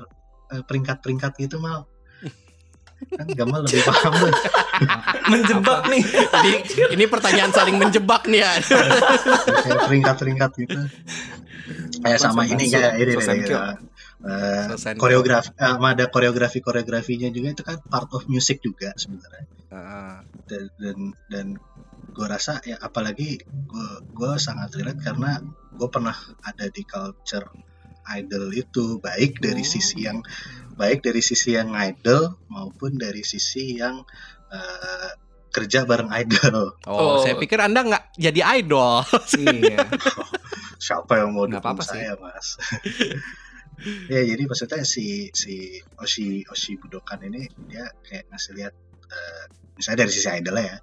peringkat-peringkat gitu mal. [laughs] Kan Gamal lebih paham. Tuh [laughs] Menjebak nih. ini, ini pertanyaan saling menjebak nih ya. kayak peringkat-peringkat gitu. Kayak sama ini kayak ini, ini, eh, eh, koreografi eh, sama ada koreografi koreografinya juga itu kan part of music juga sebenarnya. Ah, dan dan, dan gue rasa ya apalagi gue gue sangat relate karena gue pernah ada di culture idol itu baik dari Oh. sisi yang baik dari sisi yang idol maupun dari sisi yang eh, kerja bareng idol Oh, [laughs] Oh. saya pikir Anda nggak jadi idol. [laughs] iya. [laughs] siapa yang mau dukung apa-apa sih. saya mas ya jadi maksudnya si si Oshi Oshi Budokan ini dia kayak ngasih lihat eh, misalnya dari sisi idol ya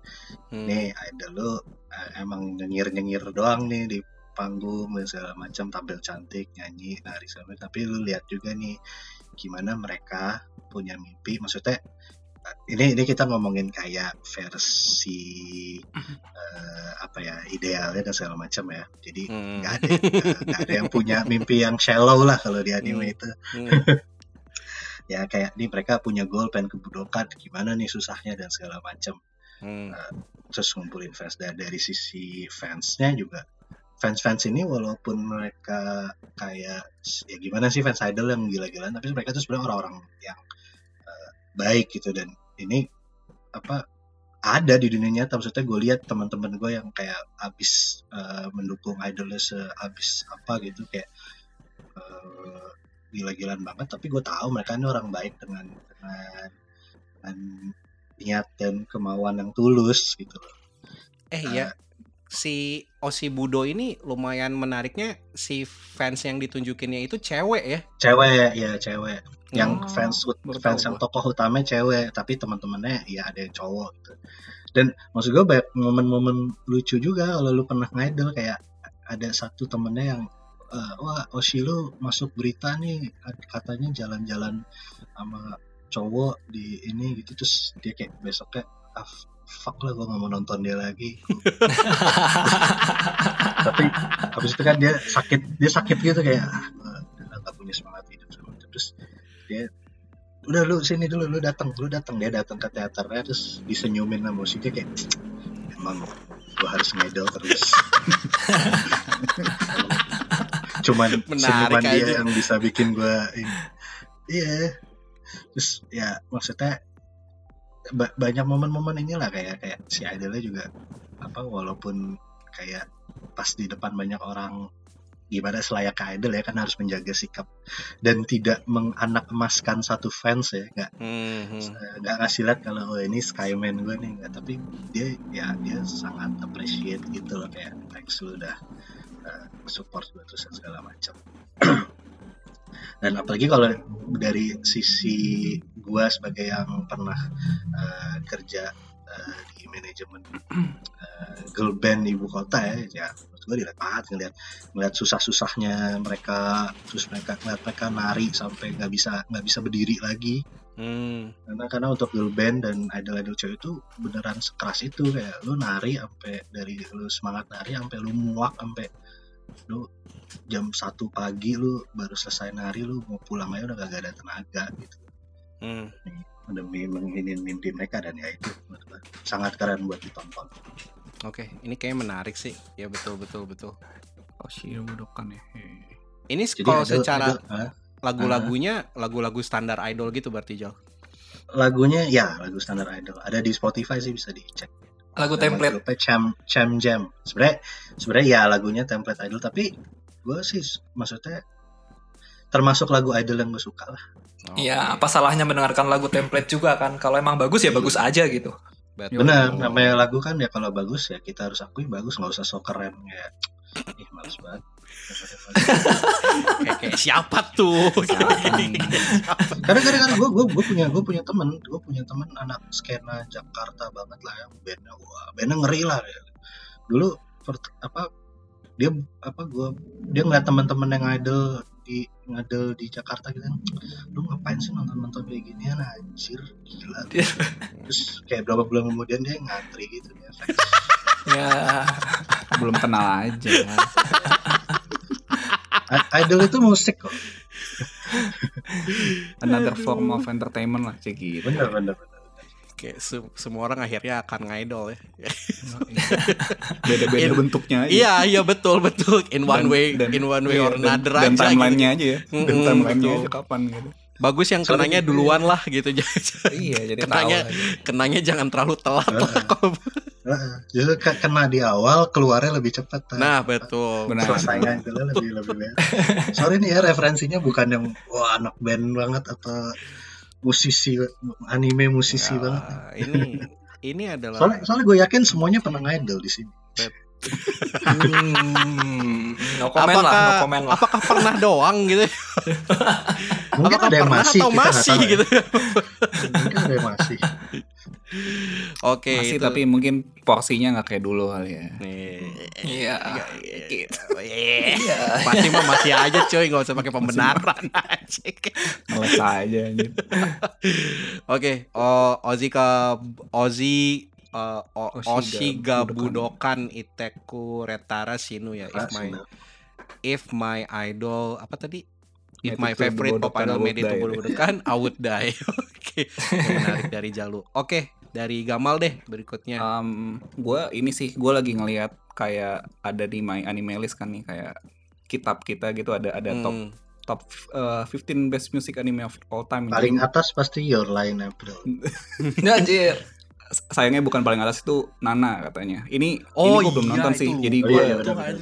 Hmm. nih idol lu eh, emang nyengir nyengir doang nih di panggung dan segala macam tampil cantik nyanyi nari segala macam tapi lu lihat juga nih gimana mereka punya mimpi maksudnya ini ini kita ngomongin kayak versi eh, apa ya idealnya dan segala macam ya jadi Hmm. nggak ada nggak- ada yang punya mimpi yang shallow lah kalau di anime Hmm. itu Hmm. [laughs] ya kayak nih mereka punya goal pengen ke Budokan gimana nih susahnya dan segala macam Hmm. terus ngumpulin fans dan dari sisi fansnya juga fans-fans ini walaupun mereka kayak ya gimana sih fans idol yang gila-gilaan tapi mereka tuh sebenarnya orang-orang yang eh, baik gitu. Dan ini apa ada di dunia nyata. Maksudnya gue lihat teman-teman gue yang kayak abis eh, mendukung idolnya seabis apa gitu kayak eh, gila-gilaan banget. Tapi gue tahu mereka ini orang baik dengan dengan dengan niat dan kemauan yang tulus gitu loh. Eh ya, si Osi Budo ini lumayan menariknya si fans yang ditunjukinnya itu cewek ya. cewek ya cewek. Yang Oh, fans fans yang tokoh utamanya cewek tapi teman-temannya ya ada yang cowok gitu. Dan maksud gue banyak momen-momen lucu juga kalau lu pernah ngidol kayak ada satu temennya yang eh, wah Oshi lu masuk berita nih katanya jalan-jalan sama cowok di ini gitu terus dia kayak besoknya ah, fuck lah gue gak mau nonton dia lagi. [laughs] Tapi habis itu kan dia sakit dia sakit gitu kayak ah, gak punya semangat hidup macam. terus dia udah lu sini dulu lu datang lu datang. Dia datang ke teaternya terus disenyumin sama musiknya kayak emang gua harus ngedel terus. [laughs] Cuman Menarik senyuman dia yang bisa bikin gua ini. Iya. Terus ya maksudnya ba- banyak momen-momen inilah kayak kayak si idolnya juga apa walaupun kayak pas di depan banyak orang gimana selayak idol ya kan harus menjaga sikap dan tidak menganak emaskan satu fans ya nggak Hmm. eh, nggak ngasih lihat kalau oh, ini Skyman gue nih nggak tapi dia ya dia sangat appreciate gitu loh kayak thanks lu udah eh, support gue terus segala macam [clears throat] dan apalagi kalau dari sisi gue sebagai yang pernah eh, kerja eh, di manajemen eh, girl band ibu kota ya ya gue dilihat banget ngeliat ngeliat susah-susahnya mereka terus mereka ngeliat mereka nari sampai nggak bisa nggak bisa berdiri lagi Hmm. karena karena untuk girl band dan idol idol cewek itu beneran sekeras itu kayak lu nari sampai dari lu semangat nari sampai lu muak sampai lu jam satu pagi lu baru selesai nari lu mau pulang aja udah gak ada tenaga gitu Hmm. demi menginin mimpi mereka dan ya itu sangat keren buat ditonton Oke, ini kayaknya menarik sih. Ya betul betul betul. Oshi Budokan ya. Ini jadi kalau secara hah? lagu-lagunya lagu-lagu standar idol gitu berarti Jo. lagunya ya lagu standar idol ada di Spotify sih bisa dicek Lagu template. grupnya Cham Cham Jam sebenarnya sebenarnya ya lagunya template idol tapi gue sih maksudnya termasuk lagu idol yang gue suka lah Oh, Iya, apa salahnya mendengarkan lagu template juga kan? Kalau emang bagus ya bagus aja gitu. betul. benar namanya lagu kan ya kalau bagus ya kita harus akui bagus nggak usah so keren kayak ih males banget Kayak, kayak siapa tuh? [laughs] karena karena karena gue gue gue punya gue punya temen gue punya temen anak skena Jakarta banget lah yang bandnya wah bandnya ngeri lah ya. dulu per- apa dia apa gua dia ngeliat teman-teman yang idol di ngadel di Jakarta gitu kan lu ngapain sih nonton-nonton kayak ginian anjir gila. Iya. terus kayak berapa bulan kemudian dia ngantri gitu di FX Ya, belum kenal aja. Idol itu musik kok. Another form of entertainment lah cek gitu. Bener bener bener Kayak se- semua orang akhirnya akan ngidol ya. [laughs] beda-beda In- bentuknya aja Iya, iya betul betul. In one Dan- way, dan- in one way iya, or dan- another dan aja. timelinenya gitu. aja ya dan timelinenya betul. aja kapan gitu Bagus yang Soalnya kenanya gitu duluan lah gitu. [laughs] iya jadi kenanya kenanya jangan terlalu telat lah kalau Heeh. justru ke- kena di awal keluarnya lebih cepat. Nah, betul. Benar. selesainya itu lebih lebih. Sorry nih ya referensinya bukan yang wah anak band banget atau musisi anime musisi Ya, banget. ini ini adalah Soalnya soalnya gue yakin semuanya pernah ngidol di sini. hmm, no apakah, lah, no lah. apakah pernah doang gitu? Mungkin apakah ada yang pernah masih atau masih ya. gitu? Mungkin ada yang masih. Oke, masih itu. tapi mungkin porsinya nggak kayak dulu kali ya Iya. gitu. Iya. Pasti mah masih aja cuy, nggak usah pakai pembenaran anjing. ngeles aja gitu Oke, oh, Ozi ke Ozi uh, o, Oshiga Budokan. Iteku Retara Shinu ya. If Ah, my if my idol apa tadi? If Made my favorite pop idol I would made it to. Budokan, I would die. [laughs] Oke, menarik dari Jalu. Oke, dari Gamal deh berikutnya. Um, gue ini sih gue lagi ngelihat kayak ada di my anime list kan nih kayak kitab kita gitu ada ada top Hmm. top uh, 15 best music anime of all time. Paling Jadi, atas pasti Your Line April. [laughs] Ya, anjir. sayangnya bukan paling atas itu Nana katanya. Ini Oh, ini gue belum iya, nonton itu. sih. Jadi Oh, gue iya, benar-benar.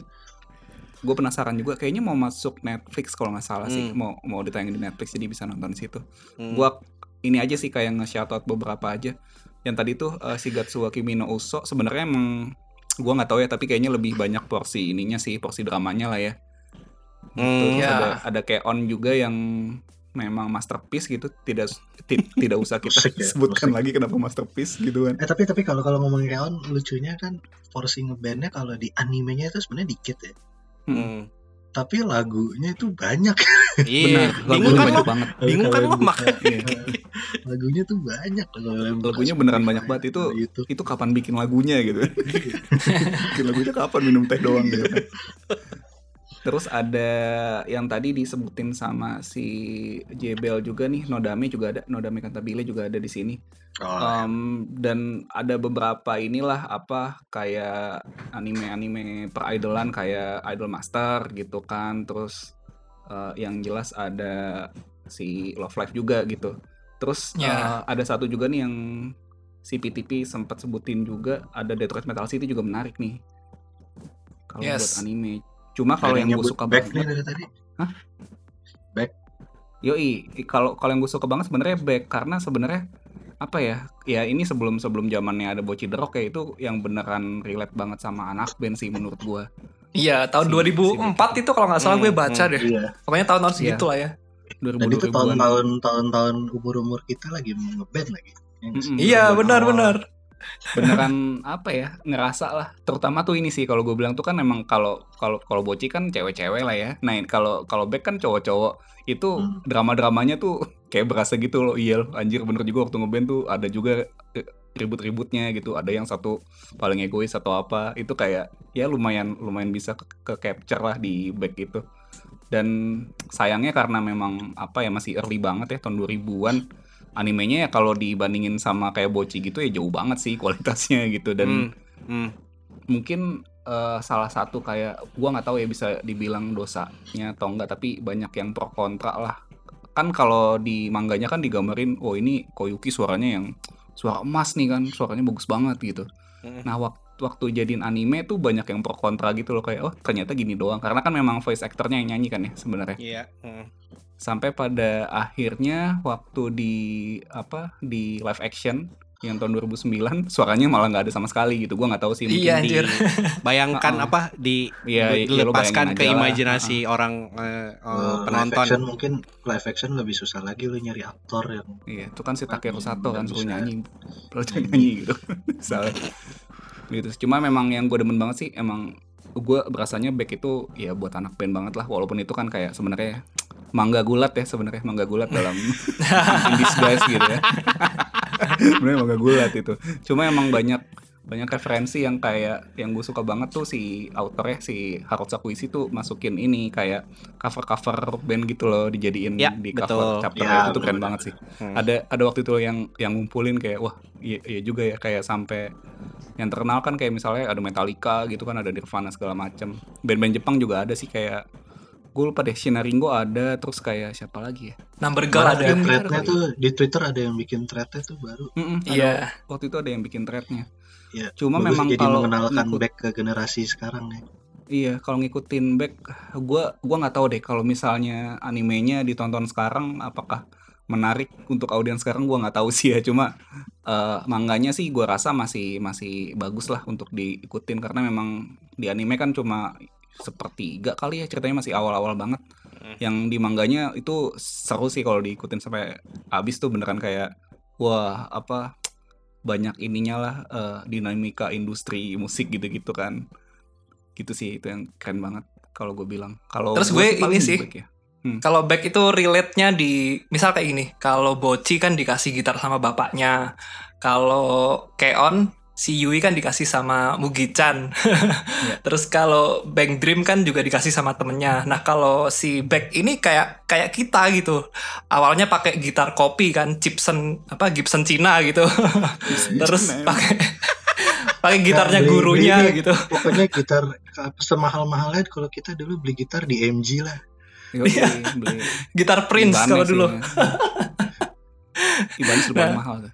Gue penasaran juga kayaknya mau masuk Netflix kalau nggak salah sih Hmm. mau mau ditayangin di Netflix jadi bisa nonton di situ. Hmm. Gua ini aja sih kayak nge-shoutout beberapa aja. Yang tadi tuh uh, Shigatsu wa Kimi no Uso sebenarnya emang gua nggak tahu ya tapi kayaknya lebih banyak porsi ininya sih porsi dramanya lah ya. Hmm, Terus ya. ada ada kayak on juga yang memang masterpiece gitu tidak ti- tidak usah kita Musik ya, sebutkan musik. lagi kenapa masterpiece gitu kan. Eh tapi tapi kalau kalau ngomongin Keon lucunya kan porsi ngebandnya kalau di animenya itu sebenarnya dikit ya. Hmm. Tapi lagunya itu banyak. Iya, Benar, bingung lagunya kan lo? banyak banget. Bingung kan lo makanya. Iya. lagunya tuh banyak kalau yang buka Lagunya beneran banyak banget, itu- YouTube. Itu kapan bikin lagunya gitu. [laughs] bikin lagunya kapan minum teh doang gitu kan. Terus ada yang tadi disebutin sama si Jebel juga nih, Nodame juga ada, Nodame Cantabile juga ada di sini. Oh, Um, dan ada beberapa inilah apa kayak anime-anime peridolan kayak Idol Master gitu kan. Terus eh, yang jelas ada si Love Live juga gitu. Terus Ya. eh, ada satu juga nih yang si PTP sempat sebutin juga ada Detroit Metal City juga menarik nih. Kalau Yes. buat anime. Cuma kalau yang gue suka back nih banget dari tadi. Yoi, kalau kalau yang gue suka banget sebenarnya back karena sebenarnya apa ya? Ya ini sebelum sebelum zamannya ada Boci The Rock ya itu yang beneran relate banget sama anak band sih menurut gua. Iya, tahun Si- 2004 itu kalau nggak salah Hmm, gue baca hmm, deh. Iya. Pokoknya tahun-tahun Iya. segitu lah ya. 2000 Dan itu 2000-an. tahun-tahun tahun-tahun umur-umur kita lagi ngeband lagi. Sih? Mm-mm. Iya, 2000-an benar-benar. Beneran apa ya? Ngerasa lah. Terutama tuh ini sih kalau gue bilang tuh kan emang kalau kalau kalau Boci kan cewek-cewek lah ya. Nah, kalau kalau back kan cowok-cowok itu Hmm. drama-dramanya tuh [laughs] kayak berasa gitu loh. Iya, anjir bener juga waktu ngeband tuh ada juga eh, ribut-ributnya gitu. Ada yang satu paling egois atau apa. Itu kayak ya lumayan lumayan bisa ke, ke capture lah di back itu. Dan sayangnya karena memang apa ya masih early banget ya tahun 2000-an animenya ya kalau dibandingin sama kayak Boci gitu ya jauh banget sih kualitasnya gitu dan Hmm, hmm. mungkin eh, salah satu kayak gua nggak tahu ya bisa dibilang dosanya atau enggak tapi banyak yang pro kontra lah kan kalau di mangganya kan digambarin oh ini Koyuki suaranya yang suara emas nih kan suaranya bagus banget gitu Mm. nah waktu waktu jadiin anime tuh banyak yang pro kontra gitu loh kayak oh ternyata gini doang karena kan memang voice actornya yang nyanyi kan ya sebenarnya Iya. hmm. Sampai pada akhirnya waktu di apa di live action yang tahun 2009 suaranya malah nggak ada sama sekali gitu gua nggak tahu sih mungkin Iya, di- anjir. [laughs] Bayangkan apa di Iya, iya, lu dilepaskan bayangin ke imajinasi orang eh, eh, Eh, live penonton. action mungkin live action lebih susah lagi lu nyari aktor yang Iya, itu kan si Takeru Sato kan suruh nyanyi. Perlu nyanyi gitu. [laughs] Salah. gitu cuma memang yang gue demen banget sih emang gue berasanya back itu ya buat anak band banget lah walaupun itu kan kayak sebenarnya mangga gulat ya sebenarnya mangga gulat dalam [laughs] in disguise gitu ya. [laughs] Sebenarnya mangga gulat itu. Cuma emang banyak banyak referensi yang kayak yang gue suka banget tuh si autornya si Harold Sakuisi tuh masukin ini kayak cover cover band gitu loh dijadiin Ya, di betul. cover chapter Ya, itu tuh keren banget sih. Hmm. ada ada waktu itu yang yang ngumpulin kayak wah iya, iya juga ya kayak sampai yang terkenal kan kayak misalnya ada Metallica gitu kan ada Nirvana segala macem. Band-band Jepang juga ada sih kayak gue lupa deh Shinaringo ada terus kayak siapa lagi ya Number Girl Malah ada. di threadnya tuh di Twitter ada yang bikin threadnya tuh baru. Mm-mm, ada- Iya. waktu itu ada yang bikin threadnya Ya, cuma bagus memang jadi kalau mengenalkan ngikut- back ke generasi sekarang ya. Iya, kalau ngikutin back, gua gua nggak tahu deh kalau misalnya animenya ditonton sekarang, apakah menarik untuk audiens sekarang gua nggak tahu sih ya. Cuma eh, manganya sih gua rasa masih masih bagus lah untuk diikutin karena memang di anime kan cuma sepertiga kali ya ceritanya masih awal-awal banget. Yang di mangganya itu seru sih kalau diikutin sampai habis tuh beneran kayak wah apa banyak ininya lah eh, dinamika industri musik gitu-gitu kan gitu sih itu yang keren banget kalau gue bilang kalau Terus gue ini sih, ya. Kalau back itu relate-nya di misal kayak gini, kalau Boci kan dikasih gitar sama bapaknya. Kalau Keon si Yui kan dikasih sama Mugi-chan. [laughs] Terus kalau Bang Dream kan juga dikasih sama temennya. Nah, kalau si Back ini kayak kayak kita gitu. Awalnya pakai gitar kopi kan, Gibson apa Gibson Cina gitu. [laughs] Terus emang. pakai [laughs] pakai gitarnya Nah, beli- gurunya beli- gitu. Pokoknya gitar semahal-mahalnya kalau kita dulu beli gitar di MG lah. Yoi, Iya. beli Gitar Prince kalau dulu. ya. Ibanez udah paling Nah. mahal tuh.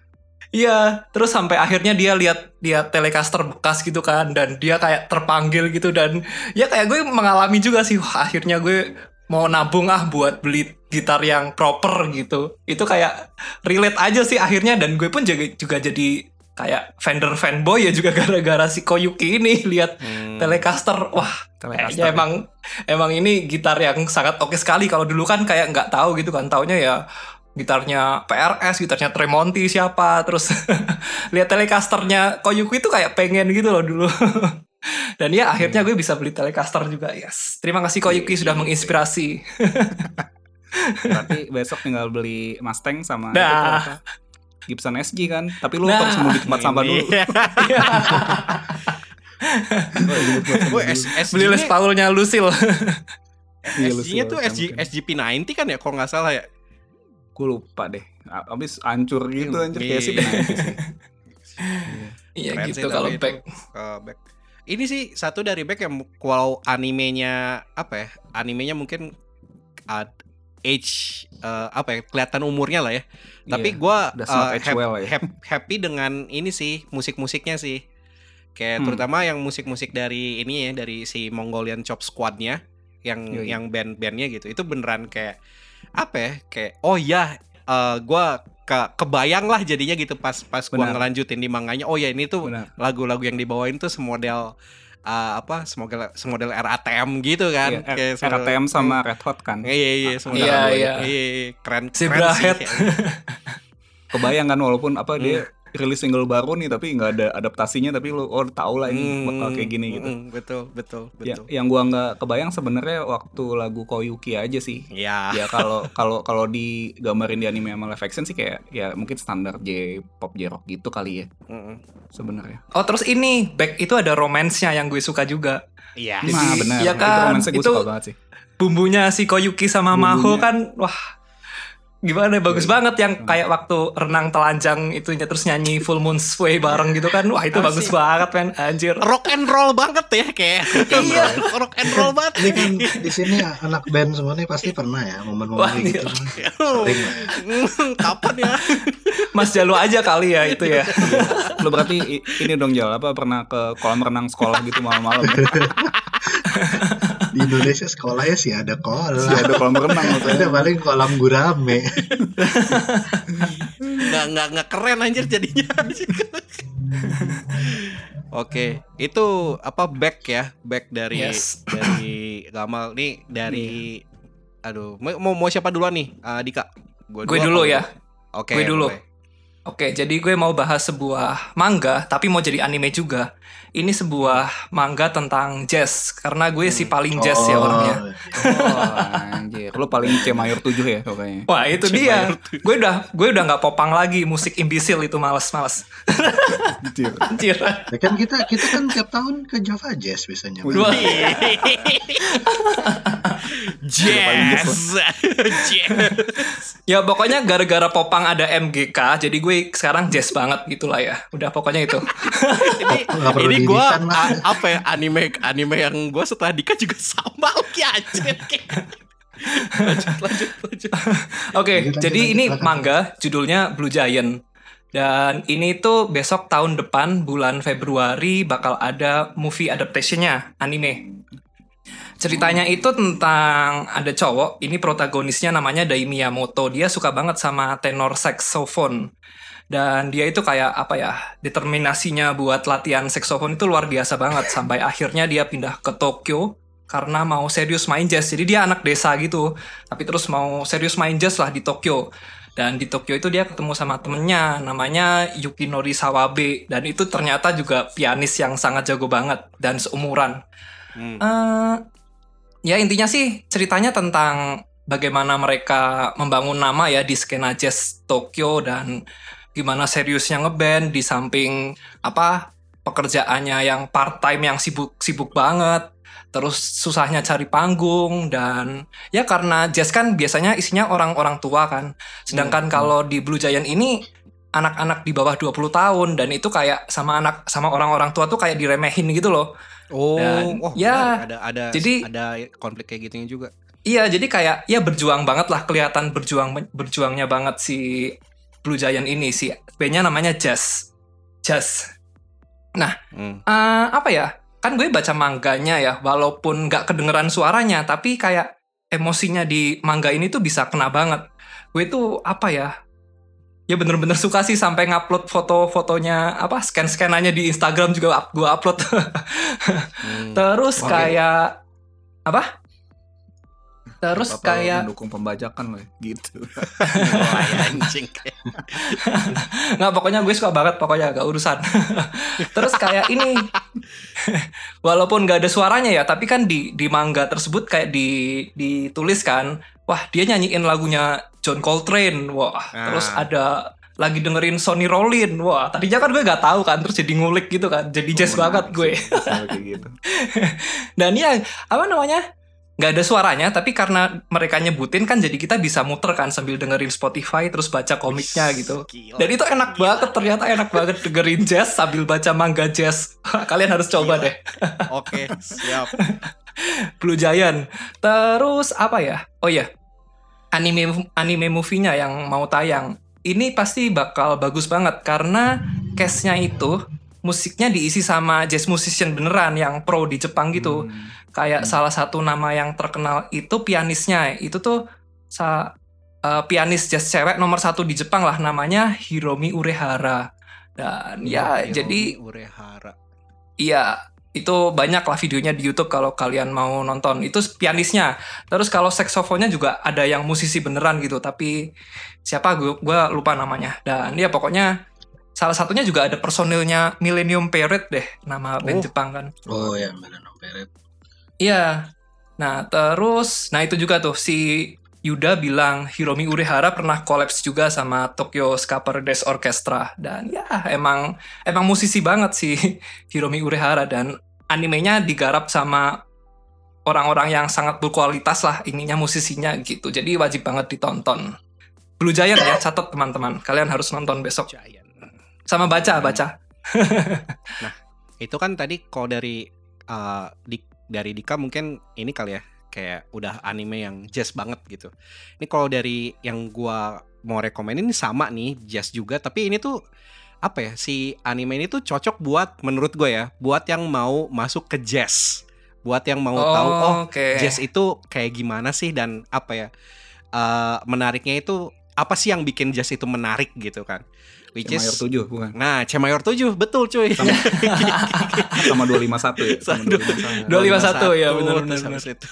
Iya, terus sampai akhirnya dia lihat dia Telecaster bekas gitu kan dan dia kayak terpanggil gitu dan ya kayak gue mengalami juga sih wah, akhirnya gue mau nabung ah buat beli gitar yang proper gitu. Itu kayak relate aja sih akhirnya dan gue pun juga, juga jadi kayak Fender fanboy ya juga [laughs] gara-gara si Koyuki ini lihat Hmm. Telecaster wah Telecaster. emang emang ini gitar yang sangat oke sekali kalau dulu kan kayak nggak tahu gitu kan taunya ya gitarnya PRS, gitarnya Tremonti siapa, terus [laughs] lihat Telecasternya Koyuki itu kayak pengen gitu loh dulu. [laughs] Dan ya akhirnya gue bisa beli Telecaster juga, yes. Terima kasih Koyuki sudah menginspirasi. [laughs] Berarti besok tinggal beli Mustang sama Nah. itu apa? Gibson SG kan. Tapi lu Nah. harus nunggu di tempat sampah dulu. Gue beli Les Paulnya Lucille. Iya, lu SG-nya tuh kan SG, mungkin. SGP90 kan ya kalau nggak salah ya. Gue lupa deh. Abis hancur gitu anjir kayak sih [laughs] Iya. benar sih. Iya gitu kalau back. uh, back. Ini sih satu dari back yang kalau animenya apa ya? Animenya mungkin ad, age uh, apa ya? Kelihatan umurnya lah ya. Tapi gua does not uh, hap- well ya. hap- happy dengan ini sih musik-musiknya sih. Kayak Hmm. terutama yang musik-musik dari ini ya dari si Mongolian Chop Squad-nya yang Yoi. yang band-bandnya gitu. Itu beneran kayak apa ya? Kayak oh ya uh, gua ke kebayang lah jadinya gitu pas pas gua Benar. ngelanjutin di manganya. Oh ya ini tuh lagu-lagu yang dibawain tuh semodel uh, apa semodel semodel RATM gitu kan Iya, R- Kayak semodel- RTM sama Red Hot kan. iya iya iya semodel Iya, iya. itu. iya iya, keren Zebra keren sih. Head. [laughs] Kebayang kan walaupun apa Hmm. dia rilis single baru nih tapi nggak ada adaptasinya tapi lu oh tau lah ini bakal kayak gini gitu. Hmm, betul betul Ya, betul yang gua nggak kebayang sebenarnya waktu lagu Koyuki aja sih. ya ya kalau kalau kalau digambarin di anime sama live action sih kayak ya mungkin standar J pop J rock gitu kali ya Mm-mm. sebenarnya. Oh terus ini back itu ada romansnya yang gue suka juga. iya Nah, benar. iya Itu kan, romansnya gue itu- suka banget sih. Bumbunya si Koyuki sama Bumbunya. Maho kan wah gimana ya, bagus Iya. banget yang kayak waktu renang telanjang itunya terus nyanyi Full Moon Sway bareng gitu kan. Wah itu bagus banget men anjir. rock and roll banget ya kayak iya rock and roll banget Ini kan di sini anak band semua nih pasti pernah ya momen-momen Wah, kayak gitu. Hmm, kapan ya Mas Jalu aja kali ya itu ya. Lu berarti ini dong Jal apa pernah ke kolam renang sekolah gitu malam-malam ya? [laughs] Di Indonesia sekolahnya sih ada kolam. Sih ada kolam renang Ada maksudnya. paling kolam gurame. nggak nggak nggak keren anjir jadinya Oke, itu apa back ya, back dari Yes. dari Gamal nih dari aduh mau mau- siapa duluan nih? Ah, Dika. Gua Gue dulu lu? ya. Oke. Gue dulu. boleh. Oke, jadi gue mau bahas sebuah manga, tapi mau jadi anime juga. Ini sebuah manga tentang jazz, karena gue si paling jazz ya Oh, orangnya. Oh, anjir. Lu paling C mayor 7 ya pokoknya. Wah itu dia, gue udah gue udah nggak popang lagi musik imbisil itu males-males. Anjir. Anjir. Ya kan kita kita kan tiap tahun ke Java Jazz biasanya. Jazz. [laughs] Jazz. Ya pokoknya gara-gara popang ada MGK, jadi gue sekarang jazz banget gitulah ya. Udah pokoknya itu. [laughs] ini ini gue apa ya anime anime yang gue setelah Dika juga [laughs] sama lagi anjir. lanjut lanjut lanjut. Oke, Lanjut, lanjut, jadi lanjut, ini silakan. manga judulnya Blue Giant. Dan ini tuh besok tahun depan bulan Februari bakal ada movie adaptationnya anime. Ceritanya itu tentang ada cowok, ini protagonisnya namanya Dai Miyamoto. Dia suka banget sama tenor saxophone. Dan dia itu kayak apa ya, determinasinya buat latihan saxophone itu luar biasa banget. Sampai akhirnya dia pindah ke Tokyo karena mau serius main jazz. Jadi dia anak desa gitu, tapi terus mau serius main jazz lah di Tokyo. Dan di Tokyo itu dia ketemu sama temennya, namanya Yukinori Sawabe. Dan itu ternyata juga pianis yang sangat jago banget dan seumuran. Hmm. Eh, ya intinya sih ceritanya tentang bagaimana mereka membangun nama ya di skena jazz Tokyo dan gimana seriusnya ngeband di samping apa pekerjaannya yang part time yang sibuk-sibuk banget terus susahnya cari panggung dan ya karena jazz kan biasanya isinya orang-orang tua kan. Sedangkan kalau di Blue Giant ini anak-anak di bawah 20 tahun dan itu kayak sama anak sama orang-orang tua tuh kayak diremehin gitu loh Oh, Dan, oh ya, ada ada jadi- ada konflik kayak gitunya juga. Iya, jadi kayak ya berjuang banget lah kelihatan berjuang berjuangnya banget si Blue Giant ini si bandnya namanya Jazz. Jazz. Hmm. Eh, apa ya? Kan gue baca mangganya ya, walaupun nggak kedengeran suaranya, tapi kayak emosinya di manga ini tuh bisa kena banget. Gue tuh apa ya? Ya bener-bener suka sih sampai ngupload foto-fotonya apa scan-scanannya di Instagram juga up- gue upload. [laughs] Hmm. Terus Oke. kayak apa? Terus Apa kayak mendukung pembajakan lo ya? gitu. [laughs] Wah, ya, anjing. nggak pokoknya gue suka banget pokoknya agak urusan. [laughs] Terus kayak ini walaupun nggak ada suaranya ya, tapi kan di di manga tersebut kayak di dituliskan, wah dia nyanyiin lagunya John Coltrane, wah terus Ah. ada lagi dengerin Sonny Rollin, wah tadinya kan gue nggak tahu kan, terus jadi ngulik gitu kan, jadi jazz Oh, banget gue. gitu. [laughs] Dan ya apa namanya? nggak ada suaranya tapi karena mereka nyebutin kan jadi kita bisa muter kan sambil dengerin Spotify terus baca komiknya gitu. Gila. Dan itu enak banget ternyata enak banget dengerin jazz sambil baca manga jazz. Kalian harus coba deh. Oke, siap. [laughs] Blue Giant. Terus apa ya? Oh iya. Anime anime movie-nya yang mau tayang. Ini pasti bakal bagus banget karena cast-nya itu musiknya diisi sama jazz musician beneran yang pro di Jepang gitu. Hmm. Kayak salah satu nama yang terkenal itu pianisnya. Itu tuh sa eh, pianis jazz cewek nomor satu di Jepang lah namanya Hiromi Urehara. Dan ya Hiromi jadi Urehara. Iya, itu banyak lah videonya di YouTube kalau kalian mau nonton. Itu pianisnya. Terus kalau saksofonnya juga ada yang musisi beneran gitu, tapi siapa gue gue lupa namanya. Dan ya pokoknya salah satunya juga ada personilnya Millennium Parade deh, nama band Oh. Jepang kan. Oh ya, Millennium Parade. Iya. Nah, terus nah itu juga tuh si Yuda bilang Hiromi Urehara pernah kolaps juga sama Tokyo Ska Paradise Orchestra dan ya emang emang musisi banget sih [laughs] Hiromi Urehara dan animenya digarap sama orang-orang yang sangat berkualitas lah ininya musisinya gitu. Jadi wajib banget ditonton. Blue Giant ya, catat teman-teman. Kalian harus nonton besok. Sama baca, baca. Itu kan tadi kalau dari uh, di, dari Dika mungkin ini kali ya kayak udah anime yang jazz banget gitu. Ini kalau dari yang gua mau rekomenin ini sama nih jazz juga tapi ini tuh apa ya si anime ini tuh cocok buat menurut gue ya buat yang mau masuk ke jazz buat yang mau tahu oh oke. jazz itu kayak gimana sih dan apa ya eh, menariknya itu apa sih yang bikin jazz itu menarik gitu kan. Which C mayor is 7 bukan. Nah, C mayor 7 betul cuy. Sama, [laughs] sama 251 ya. Sama 251. 251, ya, benar, benar, habis itu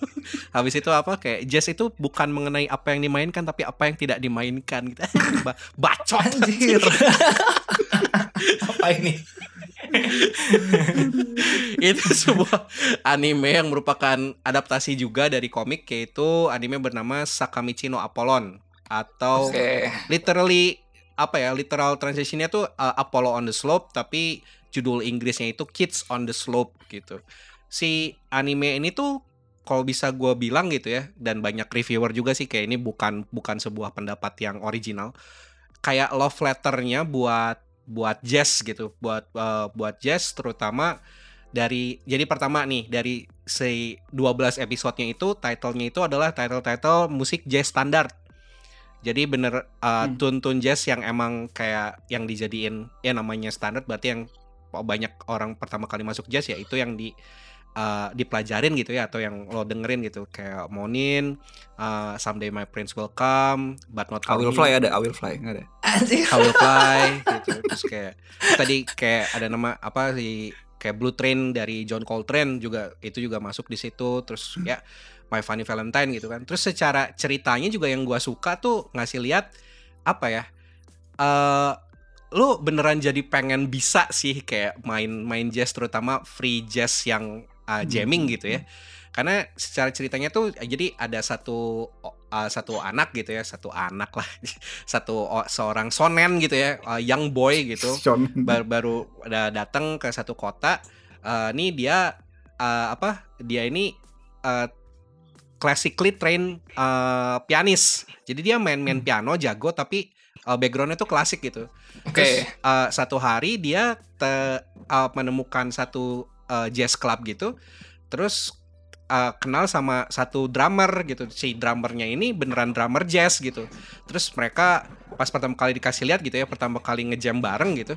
[laughs] habis itu apa kayak jazz itu bukan mengenai apa yang dimainkan tapi apa yang tidak dimainkan gitu. [laughs] Ba- Bacot Anjir. Apa ini? itu sebuah anime yang merupakan adaptasi juga dari komik yaitu anime bernama Sakamichi no Apollon atau Oke. literally apa ya literal translationnya tuh uh, Apollo on the Slope tapi judul Inggrisnya itu Kids on the Slope gitu. Si anime ini tuh kalau bisa gue bilang gitu ya dan banyak reviewer juga sih kayak ini bukan bukan sebuah pendapat yang original. Kayak love letternya buat buat jazz gitu buat uh, buat jazz terutama dari jadi pertama nih dari si 12 episodenya itu titlenya itu adalah title-title musik jazz standar jadi bener uh, Hmm. tune-tune jazz yang emang kayak yang dijadiin ya namanya standar berarti yang banyak orang pertama kali masuk jazz ya itu yang di uh, dipelajarin gitu ya atau yang lo dengerin gitu. Kayak Monin, uh, Someday My Prince Will Come, But Not I will Me, fly ada, I will fly nggak ada. I Will Fly [laughs] gitu. Terus kayak tadi kayak ada nama apa sih kayak Blue Train dari John Coltrane juga itu juga masuk di situ. Terus ya My Funny Valentine gitu kan. Terus secara ceritanya juga yang gua suka tuh ngasih lihat apa ya eh lu beneran jadi pengen bisa sih kayak main main jazz terutama free jazz yang uh, jamming gitu ya. karena secara ceritanya tuh jadi ada satu uh, satu anak gitu ya satu anak lah [laughs] satu o- seorang sonen gitu ya uh, young boy gitu. [laughs] Baru baru datang ke satu kota eh nih dia eh, apa dia ini eh, classically trained eh, pianis. Jadi dia main-main piano jago tapi eh, backgroundnya tuh klasik gitu. Oke. Terus eh, satu hari dia te- eh, menemukan satu eh, jazz club gitu. Terus eh, kenal sama satu drummer gitu. Si drummernya ini beneran drummer jazz gitu. Terus mereka pas pertama kali dikasih lihat gitu ya pertama kali ngejam bareng gitu.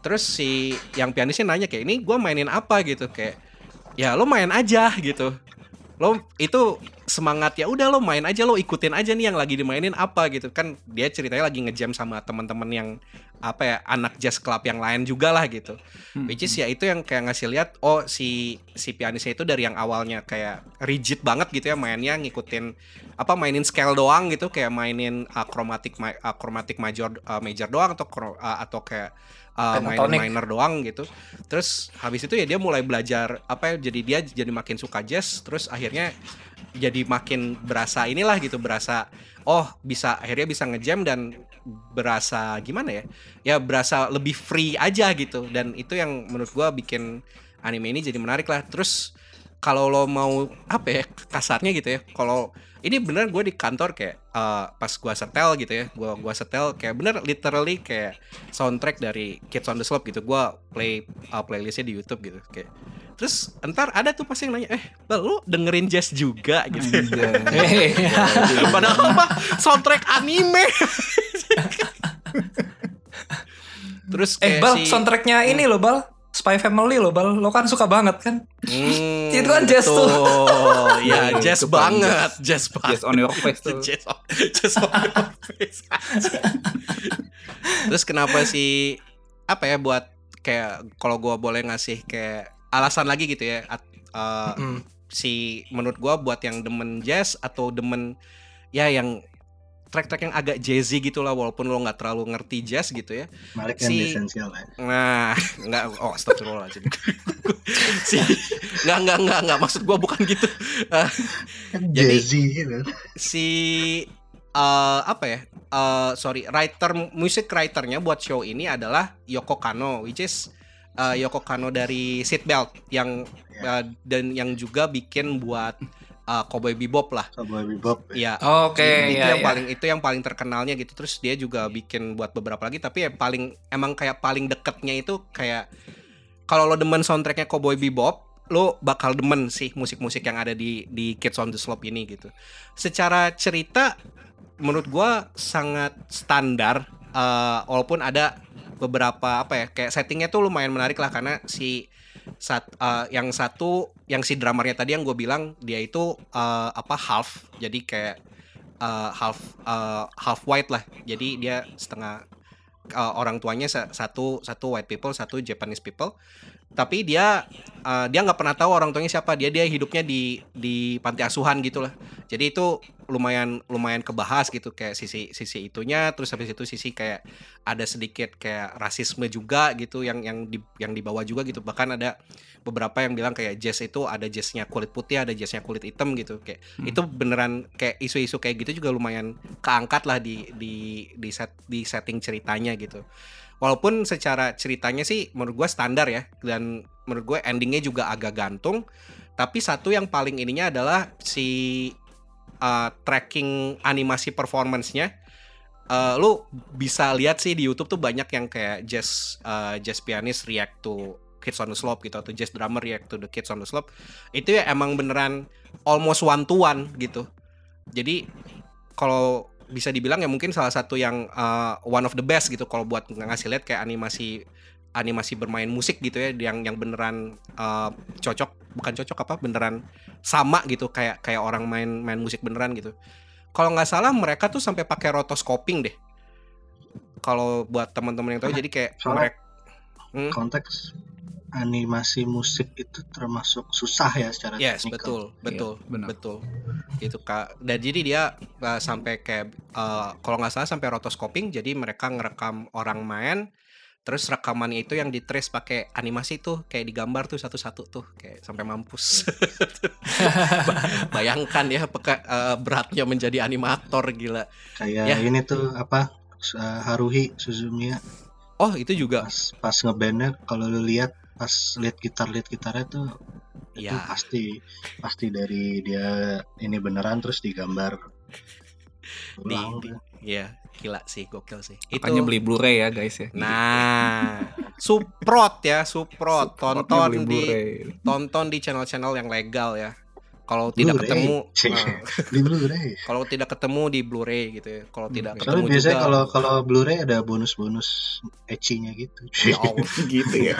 Terus si yang pianisnya nanya kayak ini gue mainin apa? gitu. Kayak ya lo main aja gitu lo itu semangat ya udah lo main aja lo ikutin aja nih yang lagi dimainin apa gitu. Kan dia ceritanya lagi ngejam sama teman-teman yang apa ya anak jazz club yang lain juga lah gitu. Hmm. which is ya itu yang kayak ngasih lihat oh si si pianisnya itu dari yang awalnya kayak rigid banget gitu ya mainnya ngikutin apa mainin scale doang gitu. Kayak mainin uh, chromatic major uh, major doang atau uh, atau kayak uh, Pentatonic. minor doang gitu. Terus habis itu ya dia mulai belajar apa ya jadi dia jadi makin suka jazz terus akhirnya jadi makin berasa inilah gitu berasa oh bisa akhirnya bisa ngejam dan berasa gimana ya? Ya berasa lebih free aja gitu. Dan itu yang menurut gua bikin anime ini jadi menarik lah. Terus kalau lo mau apa ya kasarnya gitu ya kalau ini bener gue di kantor kayak eh, pas gua setel gitu ya gua gua setel kayak bener literally kayak soundtrack dari Kids on the Slope gitu gua play uh, playlistnya di YouTube gitu kayak terus entar ada tuh pasti yang nanya eh Bal lu dengerin jazz juga gitu Anjay. [laughs] Hehehe. Padahal apa soundtrack anime. [laughs] Terus Eh kayak Bal, si soundtracknya ini loh Bal. Spy Family loh Bal. Lo kan suka banget kan? Hmm, Itu kan jazz tuh. Iya, ya, jazz banget, jazz banget. Yes on your face tuh. Jazz on, jazz on your face. Terus kenapa sih apa ya buat kayak kalau gua boleh ngasih kayak alasan lagi gitu ya at- uh, Mm. si menurut gua buat yang demen jazz atau demen ya yang track-track yang agak jazzy gitu lah walaupun lo nggak terlalu ngerti jazz gitu ya dan Si- esensial ya. Nah, [laughs] enggak oh astagfirullahaladzim. [laughs] si enggak enggak enggak enggak maksud gua bukan gitu. Eh, [laughs] Jadi- jazzy gitu. si eh apa ya? eh sorry, writer music writernya buat show ini adalah Yoko Kano which is eh, Yoko Kano dari Seatbelt yang Ya. eh, dan yang juga bikin buat eh, Cowboy Bebop lah. Cowboy Bebop. ya. Ya, Oke, itu ya, yang ya. paling itu yang paling terkenalnya gitu terus dia juga bikin buat beberapa lagi tapi yang paling emang kayak paling deketnya itu kayak kalau lo demen soundtracknya Cowboy Bebop lo bakal demen sih musik-musik yang ada di di Kids on the Slope ini gitu secara cerita menurut gua sangat standar eh, walaupun ada beberapa apa ya kayak settingnya tuh lumayan menarik lah karena si sat, eh, yang satu yang si dramernya tadi yang gue bilang dia itu eh, apa half jadi kayak uh, half uh, half white lah. Jadi dia setengah uh, orang tuanya sa- satu satu white people, satu Japanese people. Tapi dia uh, dia nggak pernah tahu orang tuanya siapa. Dia dia hidupnya di di panti asuhan gitu lah. Jadi itu lumayan lumayan kebahas gitu kayak sisi sisi itunya terus habis itu sisi kayak ada sedikit kayak rasisme juga gitu yang yang di yang dibawa juga gitu bahkan ada beberapa yang bilang kayak jazz itu ada jazznya kulit putih ada jazznya kulit hitam gitu kayak Hmm. itu beneran kayak isu-isu kayak gitu juga lumayan keangkat lah di di di set di setting ceritanya gitu walaupun secara ceritanya sih menurut gue standar ya dan menurut gue endingnya juga agak gantung. Tapi satu yang paling ininya adalah si uh, tracking animasi performance-nya. Uh, lu bisa lihat sih di YouTube tuh banyak yang kayak jazz uh, jazz pianist react to Kids on the Slope gitu atau jazz drummer react to the Kids on the Slope. Itu ya emang beneran almost one to one gitu. Jadi kalau bisa dibilang ya mungkin salah satu yang uh, one of the best gitu kalau buat ngasih lihat kayak animasi animasi bermain musik gitu ya yang yang beneran uh, cocok bukan cocok apa beneran sama gitu kayak kayak orang main main musik beneran gitu. Kalau nggak salah mereka tuh sampai pakai rotoscoping deh. Kalau buat teman-teman yang tahu jadi kayak mereka Hmm? konteks animasi musik itu termasuk susah ya secara Yes, teknikal. betul, betul, Iya, benar. betul. Gitu kak. Dan jadi dia uh, sampai kayak uh, kalau nggak salah sampai rotoscoping. Jadi mereka ngerekam orang main, terus rekamannya itu yang di trace pakai animasi tuh, kayak digambar tuh satu-satu tuh, kayak sampai mampus. Ba- [laughs] Bayangkan ya, peka, uh, beratnya menjadi animator gila. Kayak Ya. ini tuh apa uh, Haruhi Suzumiya Oh itu juga, pas pas ngebandnya kalau lu lihat pas lihat gitar lihat gitarnya tuh itu ya. pasti pasti dari dia ini beneran terus digambar Di, ulang di, ya gila sih, gokil sih. Makanya beli Blu-ray ya guys ya. Nah, suprot ya, suprot. Supportnya Tonton di tonton di channel-channel yang legal ya. Kalau tidak ketemu, [laughs] nah, di Blu-ray kalau tidak ketemu di Blu-ray gitu ya. Kalau Hmm, tidak ketemu soalnya biasanya kalau kalau Blu-ray ada bonus-bonus ecchinya gitu Ya Allah. [laughs] gitu ya.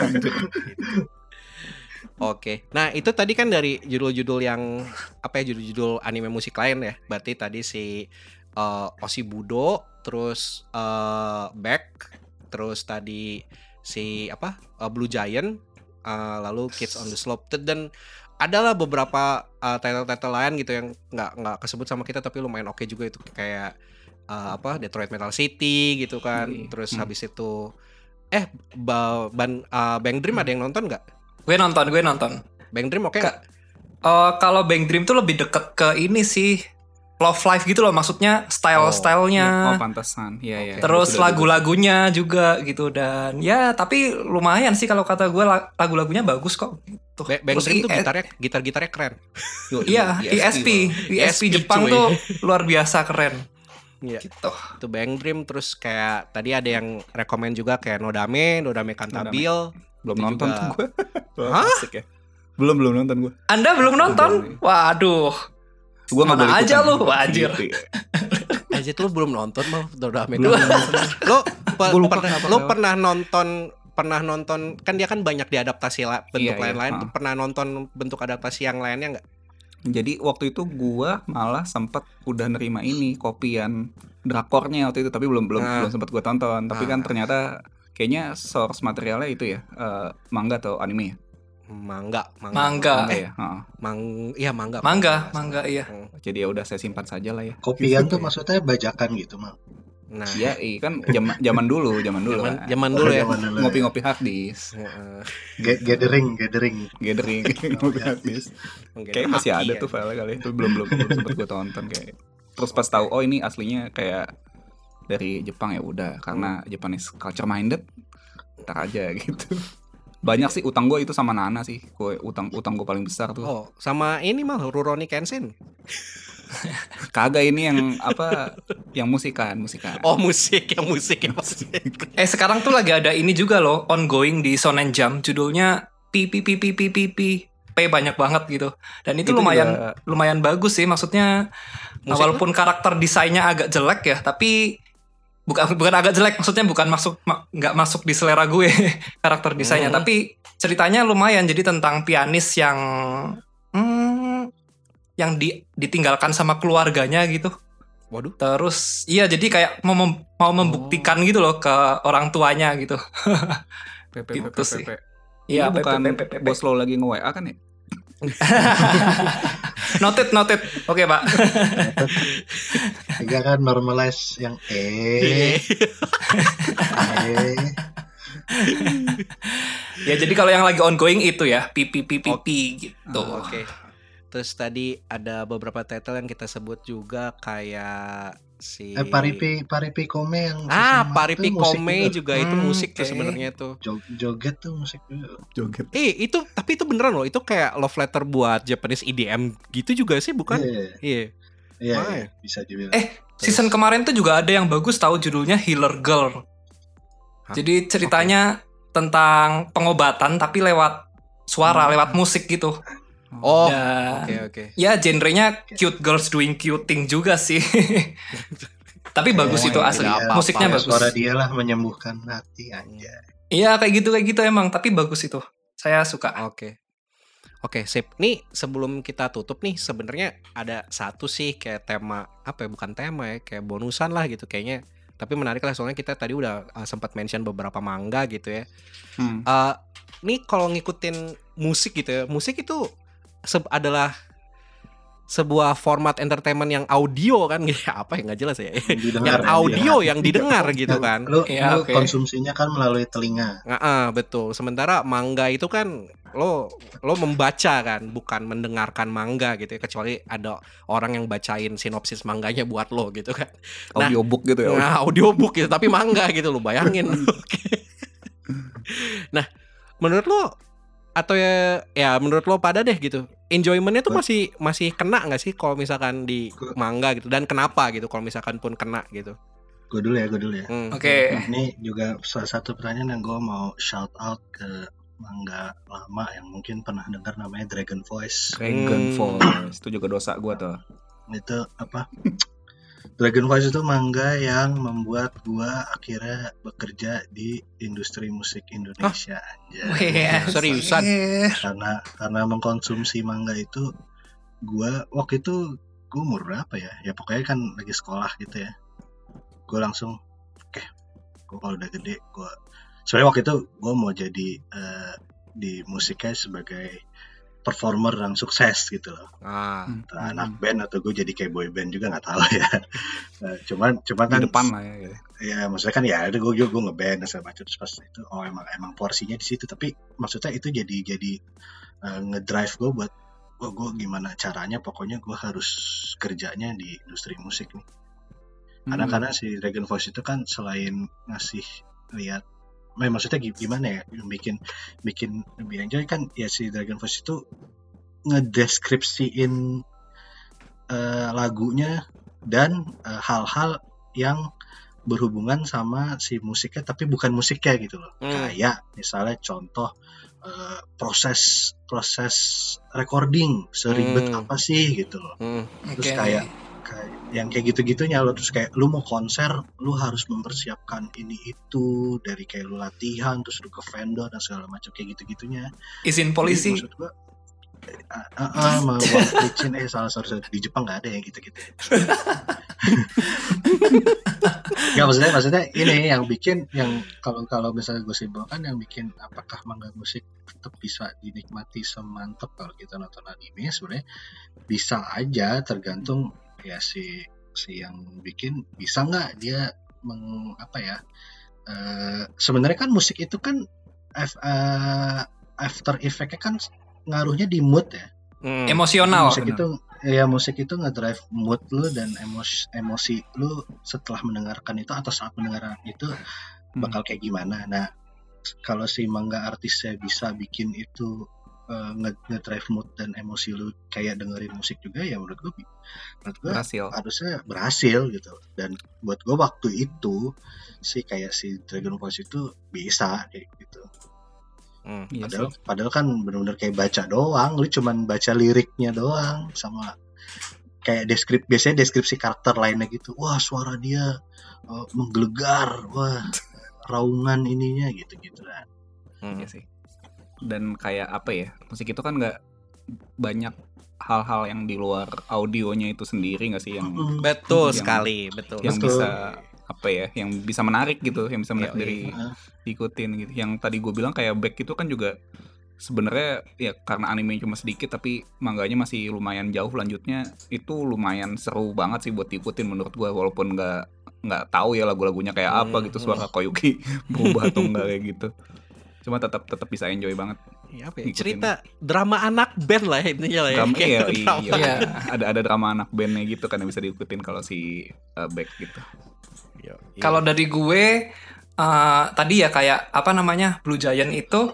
Oke. Nah, itu tadi kan dari judul-judul yang apa ya judul-judul anime musik lain ya. Berarti tadi si uh, Oshibudo, terus uh, Back, terus tadi si apa? uh, Blue Giant, uh, lalu Kids on the Slope dan adalah beberapa uh, title-title lain gitu yang nggak nggak kesebut sama kita tapi lumayan oke juga itu kayak uh, apa Detroit Metal City gitu kan. Iya. Terus Hmm. habis itu eh ba, ban, uh, Bang Dream ada yang nonton nggak? Gue nonton, gue nonton. Bang Dream oke nggak? Eh, kalau Bang Dream tuh lebih deket ke ini sih Love Life gitu loh maksudnya style Oh, stylenya pantesan. Iya, iya. terus Sudah- lagu-lagunya juga gitu dan ya tapi lumayan sih kalau kata gue la- lagu-lagunya bagus kok Ba- Bang Terus Dream tuh gitarnya gitar-gitarnya keren. Yo, Iya, ISP, ISP ISP, Jepang cuy. tuh luar biasa keren. Iya. Gitu. Itu Bang Dream terus kayak tadi ada yang rekomend juga kayak Nodame, Nodame Cantabile. Belum Itu nonton juga- tuh [laughs] gue. Hah? Ya. Belum belum nonton gue. Anda belum nonton? Waduh. Gue nggak Mana aja lu, wajir. Gitu ya. Aja tuh lu belum nonton mau Nodame Belum. Lo Gua lupa pernah lo pernah nonton pernah nonton kan dia kan banyak diadaptasi lah bentuk Iya, iya, lain-lain tuh ha. pernah nonton bentuk adaptasi yang lainnya nggak? Jadi waktu itu gua malah sempat udah nerima ini kopian drakornya waktu itu tapi belum belum Ah. belum sempat gua tonton. Tapi kan Ah. ternyata kayaknya source materialnya itu ya eh, manga atau anime ya. Mangga, mangga. Mangga. Manga Eh, ya. Heeh. Mang iya mangga. Mangga, mangga iya. Hmm. Jadi ya udah saya simpan saja lah ya. kopian tuh [laughs] maksudnya bajakan gitu mah Nah, Iya, iya kan zaman zaman dulu, zaman dulu. zaman kan. zaman dulu ya. Zaman dulu ya. Ngopi-ngopi hard disk, Heeh. Ga- gathering gathering gathering, [laughs] ngopi hard disk. Kayak masih ada tuh ya. file kali, itu belum belum belum sempat gue tonton kayak. Terus pas tahu oh ini aslinya kayak dari Jepang ya udah karena Japanese culture minded. Ntar aja [laughs] gitu. Banyak sih utang gue itu sama Nana sih. Gue utang utang gue paling besar tuh. Oh, sama ini mah Rurouni Kenshin. Kagak ini yang apa? Yang musikan, musikan. Oh, musik, yang musik ya maksudnya. Eh sekarang tuh lagi ada ini juga loh ongoing di Shonen Jump judulnya Pi Pi Pi Pi Pi Pi Pi. P banyak banget gitu. Dan itu, Itu lumayan juga- lumayan bagus sih. Maksudnya Musik walaupun karakter desainnya agak jelek ya tapi bukan bukan agak jelek. Maksudnya bukan masuk ma- nggak masuk di selera gue [laughs] karakter desainnya. Hmm. tapi ceritanya lumayan. Jadi tentang pianis yang hmm, yang di, ditinggalkan sama keluarganya gitu Waduh. Terus iya jadi kayak mau mem- mau membuktikan gitu loh ke orang tuanya gitu. [laughs] PP, Gitu PP, sih. Iya, bukan PP, PP. bos lo lagi nge-WA kan ya? [laughs] noted noted. Oke, Pak. Tiga kan normalize yang eh. [laughs] ya jadi kalau yang lagi ongoing itu ya pipi pipi pipi gitu. Oh, Oke. Terus tadi ada beberapa title yang kita sebut juga kayak si Eh Paripi Paripi Kome yang Ah, Paripi Kome juga itu Hmm, musik tuh sebenarnya tuh. Jo- joget tuh musik juga. Joget. Eh, itu tapi itu beneran loh. Itu kayak love letter buat Japanese EDM gitu juga sih, bukan? Iya, Iya. iya, Why? iya, bisa dibilang. Eh, season kemarin tuh juga ada yang bagus tahu judulnya Healer Girl. Hah? Jadi ceritanya tentang pengobatan tapi lewat suara, Hmm. lewat musik gitu. Oh, Ya, oke oke. ya genrenya cute girls doing cute thing juga sih. [laughs] tapi bagus Oh, itu iya, asli. tidak apa-apa. Musiknya Ya, bagus. Suara dia lah menyembuhkan hati aja. Iya, kayak gitu kayak gitu emang, tapi bagus itu. Saya suka. Oke. Oke, sip. Nih sebelum kita tutup nih sebenarnya ada satu sih kayak tema apa ya? Bukan tema ya, kayak bonusan lah gitu kayaknya. Tapi menarik lah soalnya kita tadi udah uh, sempat mention beberapa manga gitu ya. Hmm. Eh, nih kalau ngikutin musik gitu ya, musik itu se- adalah sebuah format entertainment yang audio kan [laughs] apa ya nggak jelas ya Yang didengar yang ya, audio didengar. yang didengar gitu kan Lu, Iya, lu oke. konsumsinya kan melalui telinga. Heeh, betul sementara manga itu kan lo lo membaca kan bukan mendengarkan manga gitu ya kecuali ada orang yang bacain sinopsis mangganya buat lo gitu kan Nah, Audiobook gitu ya. Nah, audiobook gitu, tapi mangga gitu lo bayangin. [laughs] Oke. nah, menurut lo atau ya ya menurut lo pada deh gitu. Enjoymentnya tuh masih masih kena nggak sih kalau misalkan di mangga gitu dan kenapa gitu kalau misalkan pun kena gitu. Gue dulu ya, gue dulu ya. Hmm. Oke. Ini juga salah satu pertanyaan yang gue mau shout out ke manga lama yang mungkin pernah dengar namanya Dragon Voice. Dragon Hmm. Force itu juga dosa gua tuh. Itu apa? Dragon Voice itu manga yang membuat gua akhirnya bekerja di industri musik Indonesia aja. Wih, Seriusan? Karena karena mengkonsumsi manga itu gua waktu itu gua umur berapa ya? Ya pokoknya kan lagi sekolah gitu ya. Gue langsung oke, gua kalau udah gede gua sebenarnya waktu itu gua mau jadi eh, di musiknya sebagai performer yang sukses gitu loh Ah, Entah anak band atau gue jadi kayak boy band juga nggak tahu ya [laughs] Nah, cuman cuman Di kan depan lah ya. gitu. ya maksudnya kan ya ada gue gue gue ngeband dan segala macam terus pas itu oh emang emang porsinya di situ tapi maksudnya itu jadi jadi eh, ngedrive gue buat oh gue gimana caranya pokoknya gue harus kerjanya di industri musik nih karena Hmm. karena si Dragon Voice itu kan selain ngasih lihat eh, maksudnya gi- gimana ya yang bikin bikin lebih enjoy kan ya si Dragon Voice itu ngedeskripsiin eh, lagunya dan eh, hal-hal yang berhubungan sama si musiknya tapi bukan musiknya gitu loh Hmm. kayak misalnya contoh eh, proses proses recording seribet Hmm. apa sih gitu loh hmm. terus Oke. kayak kayak yang kayak gitu-gitunya lo. Terus kayak lu mau konser lu harus mempersiapkan ini itu. Dari kayak lu latihan terus lu ke vendor dan segala macam kayak gitu-gitunya. Izin Jadi polisi. maksud gua ah, mau work kitchen eh salah sorry. di Jepang nggak ada yang gitu-gitu. [laughs] Nggak maksudnya maksudnya ini yang bikin yang kalau kalau misalnya gue simpulkan yang bikin apakah manga musik tetap bisa dinikmati semantap kalau kita nonton anime sebenarnya? Bisa aja tergantung ya si si yang bikin bisa nggak dia meng apa ya eh, sebenarnya kan musik itu kan af- eh, after effect-nya kan ngaruhnya di mood ya Hmm. Emosional. musik itu ya musik itu ngedrive mood lu dan emosi emosi lu setelah mendengarkan itu atau saat mendengarkan itu Hmm. bakal kayak gimana nah kalau si manga artisnya bisa bikin itu nge- ngedrive mood dan emosi lu kayak dengerin musik juga ya menurut gue menurut gue Berhasil. harusnya berhasil gitu dan buat gue waktu itu sih kayak si Dragon Voice itu bisa kayak gitu Hmm. Iya padahal sih. padahal kan benar-benar kayak baca doang lu cuman baca liriknya doang sama kayak deskrip biasanya deskripsi karakter lainnya gitu wah suara dia eh, menggelegar wah raungan ininya gitu gitu kan Hmm. Iya sih. Dan kayak apa ya? Musik itu kan nggak banyak hal-hal yang di luar audionya itu sendiri nggak sih yang. Betul Yang- sekali, betul. yang Betul. bisa apa ya yang bisa menarik gitu yang bisa menarik Iya, dari iya. diikutin gitu yang tadi gue bilang kayak back itu kan juga sebenarnya ya karena anime cuma sedikit tapi mangganya masih lumayan jauh lanjutnya itu lumayan seru banget sih buat diikutin menurut gue walaupun nggak nggak tahu ya lagu-lagunya kayak apa Hmm, gitu suara Koyuki [laughs] berubah atau enggak kayak gitu cuma tetap tetap bisa enjoy banget Iya, apa ya? Ngikutin. Cerita drama anak band lah ya, intinya lah ya. drama Kayak iya, [laughs] drama. iya, Iya. ada ada drama anak bandnya gitu kan yang bisa diikutin kalau si uh, back gitu Iya. Kalau dari gue eh, tadi ya kayak apa namanya Blue Giant itu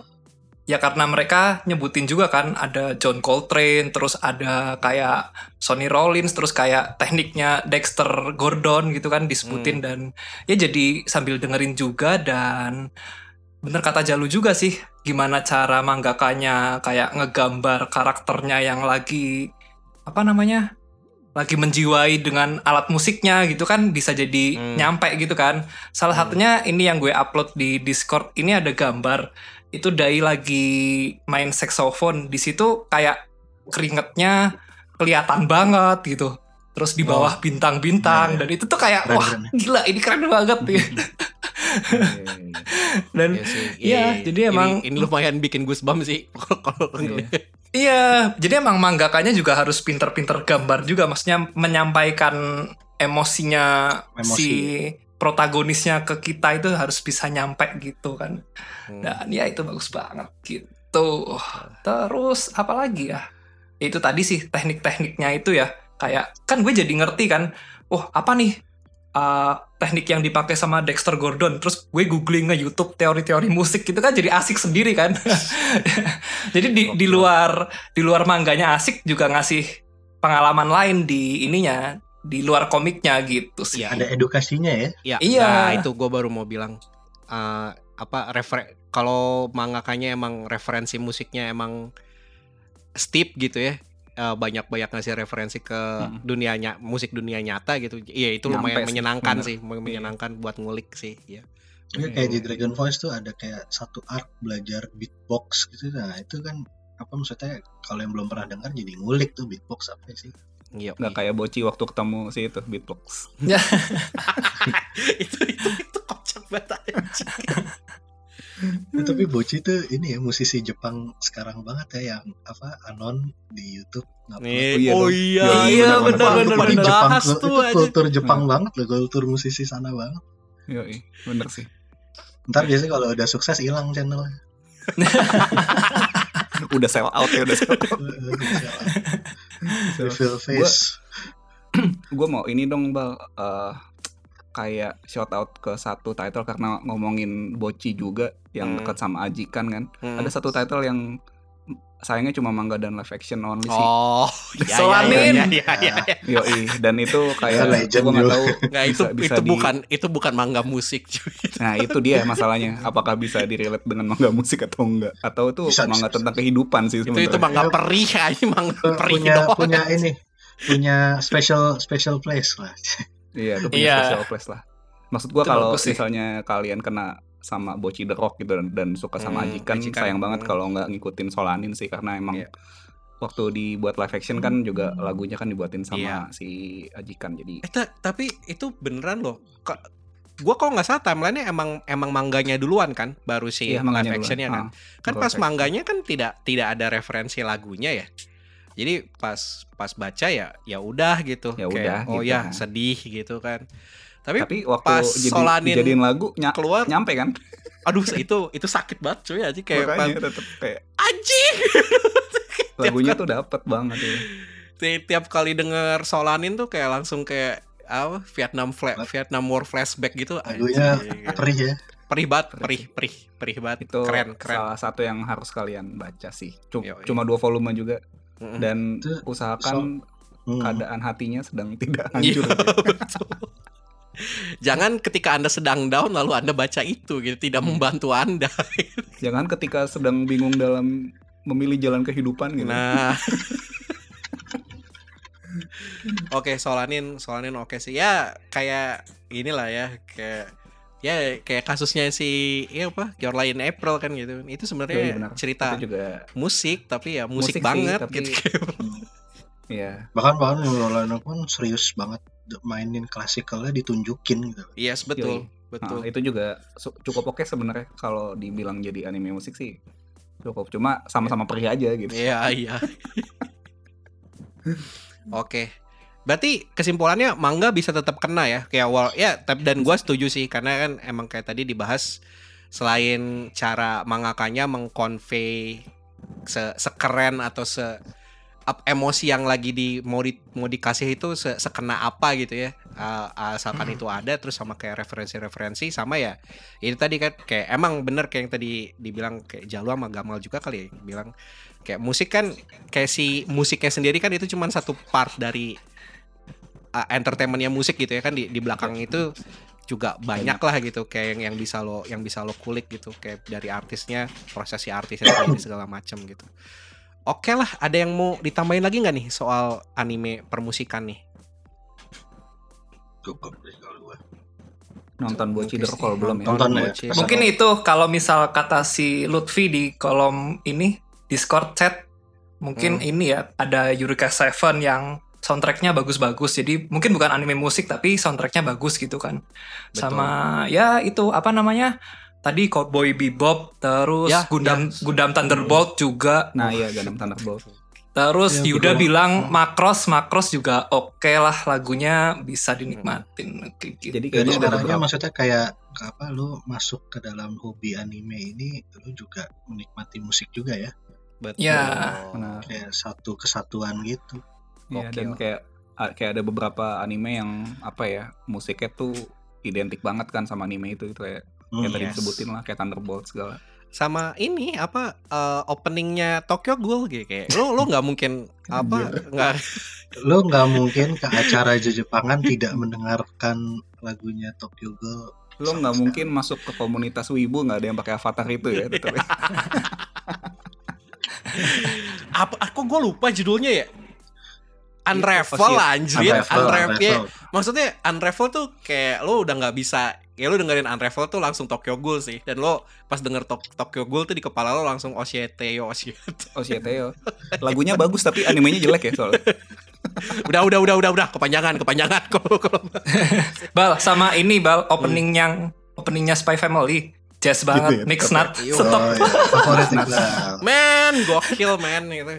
ya karena mereka nyebutin juga kan ada John Coltrane, terus ada kayak Sonny Rollins, terus kayak tekniknya Dexter Gordon gitu kan disebutin dan ya jadi sambil dengerin juga dan bener kata Jalu juga sih gimana cara manggakanya kayak ngegambar karakternya yang lagi apa namanya lagi menjiwai dengan alat musiknya gitu kan bisa jadi Hmm. nyampe gitu kan salah Hmm. satunya ini yang gue upload di Discord ini ada gambar itu Dai lagi main saxophone di situ kayak keringetnya kelihatan banget gitu terus di bawah bintang-bintang iya. dan itu tuh kayak Keren, wah keren. gila ini keren banget ya. [laughs] dan Iya sih. Iya, jadi emang- ini, ini lumayan bikin goosebumps sih [laughs] kalau ngeliat. Iya, jadi emang manggakanya juga harus pinter-pinter gambar juga, maksudnya menyampaikan emosinya Emosi. si protagonisnya ke kita itu harus bisa nyampe gitu kan. Hmm. Dan ya itu bagus banget gitu. Terus apa lagi ya? Ya Itu tadi sih teknik-tekniknya itu ya. Kayak kan gue jadi ngerti kan, oh apa nih uh, teknik yang dipakai sama Dexter Gordon. Terus gue googling nge YouTube teori-teori musik gitu kan jadi asik sendiri kan. [laughs] jadi di, di luar di luar mangganya asik juga ngasih pengalaman lain di ininya di luar komiknya gitu sih. Iya. Ada edukasinya ya. Ya, Iya. nah, itu gue baru mau bilang eh, apa refer kalau mangakanya emang referensi musiknya emang steep gitu ya. Eh, banyak-banyak ngasih referensi ke Hmm. dunianya musik dunia nyata gitu. Iya, itu Nyampe lumayan sih, menyenangkan bener. sih, menyenangkan buat ngulik sih, ya. Tapi kayak di Dragon Voice tuh ada kayak satu arc belajar beatbox gitu. Nah itu kan apa maksudnya kalau yang belum pernah dengar jadi ngulik tuh beatbox apa sih? Iya. nggak kayak boci waktu ketemu si itu beatbox [laughs] [laughs] itu itu itu kocak banget anjing. Nah, [laughs] tapi Boci tuh ini ya musisi Jepang sekarang banget ya yang apa Anon di YouTube. Nih, iya oh iya, Iya, iya bener, benar benar Jepang bahas itu aja. kultur Jepang Hmm. banget loh, kultur musisi sana banget. Yoi, bener sih Ntar biasanya kalau udah sukses hilang channelnya. [laughs] udah sell out ya udah sell out [laughs] Reveal face. [clears throat] gue mau ini dong bal eh, kayak shout out ke satu title karena ngomongin boci juga yang Hmm. dekat sama ajikan kan Hmm. ada satu title yang sayangnya cuma manga dan live action only sih Oh, iya, Solanin. [laughs] iya, iya, iya, iya. [laughs] Yoi, dan itu kayak Legend gue nggak tahu [laughs] Nggak, itu bisa- bisa itu di- bukan itu bukan mangga musik cuy. Nah itu dia masalahnya Apakah bisa direlate dengan manga musik atau enggak Atau itu Bisa, manga bisa, tentang kehidupan sih itu itu sebenarnya mangga perih aja mangga Eh, perih punya doang. punya ini punya special special place lah. Iya itu punya Iya. special place lah Maksud gua kalau misalnya kalian kena sama Boci The Rock gitu dan, dan suka sama Hmm, Ajikan Ajikan. Sayang banget Hmm. kalau nggak ngikutin Solanin sih Karena emang Iya. Waktu dibuat live action kan juga lagunya kan dibuatin sama Iya. si Ajikan Jadi Eh, ta- tapi itu beneran loh. Ka- gua kalau nggak salah timelinenya emang emang mangganya duluan kan, baru si Iya live actionnya kan. Ah, Kan pas mangganya kan tidak tidak ada referensi lagunya ya. Jadi pas pas baca ya ya udah gitu. Ya Kayak, udah, oh gitu ya kan. sedih gitu kan. Tapi, Tapi waktu pas jadi, Solanin dijadiin lagu ny- keluar, Nyampe kan aduh itu itu sakit banget cuy aja kayak pas, Makanya tetep kayak anjing. [laughs] Lagunya tuh dapet banget ya Ti- tiap kali denger Solanin tuh kayak langsung kayak apa Vietnam fla Vietnam War flashback gitu Lagunya perih ya. perih banget perih perih perih banget itu keren keren salah satu yang harus kalian baca sih. Cuma, Yoi. cuma dua volume juga Dan Itu usahakan Hmm. keadaan hatinya sedang [laughs] tidak Iya, hancur. betul. Jangan ketika Anda sedang down lalu Anda baca itu gitu, tidak membantu Anda. [laughs] Jangan ketika sedang bingung dalam memilih jalan kehidupan gitu. Nah. [laughs] Oke, Solanin, Solanin oke sih. Ya, kayak inilah ya, kayak ya kayak kasusnya si ya apa? In April kan gitu. Itu sebenarnya benar. cerita Itu juga musik tapi ya musik, Musik sih, banget tapi- gitu. [laughs] Iya. Bahkan bahkan Rolando pun serius banget mainin klasikalnya ditunjukin gitu. Yes, betul. Betul. Nah, itu juga cukup oke sebenarnya kalau dibilang jadi anime musik sih cukup cuma sama-sama perih aja gitu. Iya, iya. [laughs] Oke. Berarti kesimpulannya manga bisa tetap kena ya? Kayak awal ya tapi dan gua setuju sih karena kan emang kayak tadi dibahas selain cara mangakanya mengconvey se sekeren atau se emosi yang lagi di mau di mau dikasih itu se sekena apa gitu ya. Uh, asalkan itu ada terus sama kayak referensi-referensi sama ya itu tadi kan kayak emang bener kayak yang tadi dibilang kayak Jalu sama Gamal juga kali ya bilang kayak musik kan kayak si musiknya sendiri kan itu cuma satu part dari uh, entertainmentnya musik gitu ya kan di di belakang itu juga banyak lah gitu kayak yang yang bisa lo yang bisa lo kulik gitu kayak dari artisnya prosesi artisnya segala macam gitu oke lah ada yang mau ditambahin lagi nggak nih soal anime permusikan nih Cukup deh kalau gua. Nonton sih. kalau belum ya. Nonton ya. Bocil. Mungkin itu kalau misal kata si Lutfi di kolom ini Discord chat mungkin Hmm. ini ya ada Eureka Seven yang soundtracknya bagus-bagus jadi mungkin bukan anime musik tapi soundtracknya bagus gitu kan Betul. sama ya itu apa namanya tadi Cowboy Bebop terus Ya, Gundam ya. Gundam Thunderbolt juga Nah, iya Gundam Thunderbolt. terus Ya, Yuda betul. bilang Macross Macross juga oke lah lagunya bisa dinikmatin kayak gitu. Jadi Jadi kayaknya beberapa maksudnya kayak apa lu masuk ke dalam hobi anime ini lu juga menikmati musik juga ya betul Ya. Benar. kayak satu kesatuan gitu. Iya, dan kayak kayak ada beberapa anime yang apa ya, musiknya tuh identik banget kan sama anime itu itu kayak Hmm, yang tadi yes. disebutin lah kayak Thunderbolt segala. sama ini apa eh, openingnya Tokyo Ghoul gitu kayak lo lo nggak mungkin [laughs] apa nggak Lu nggak mungkin ke acara Jepangan tidak mendengarkan lagunya Tokyo Ghoul. Lo nggak mungkin masuk ke komunitas wibu nggak ada yang pakai avatar itu ya. ya. [laughs] apa aku gue lupa judulnya ya Unravel Oh, shit. anjir. Unravel, Unravel, ya. Maksudnya Unravel tuh kayak lo udah nggak bisa kayak lo dengerin Unravel tuh langsung Tokyo Ghoul sih. Dan lo pas denger Tok- Tokyo Ghoul tuh di kepala lo langsung Oshete yo Oshete Oh shit yo. [laughs] Lagunya bagus tapi animenya jelek ya soalnya. [laughs] udah udah udah udah udah. Kepanjangan kepanjangan. [laughs] Kalau kalau Bal sama ini Bal. Opening yang openingnya Spy Family jazz banget ya, mix tetep nut Iya. stop Oh, iya. Favorit [laughs] Iqbal. man gokil man gitu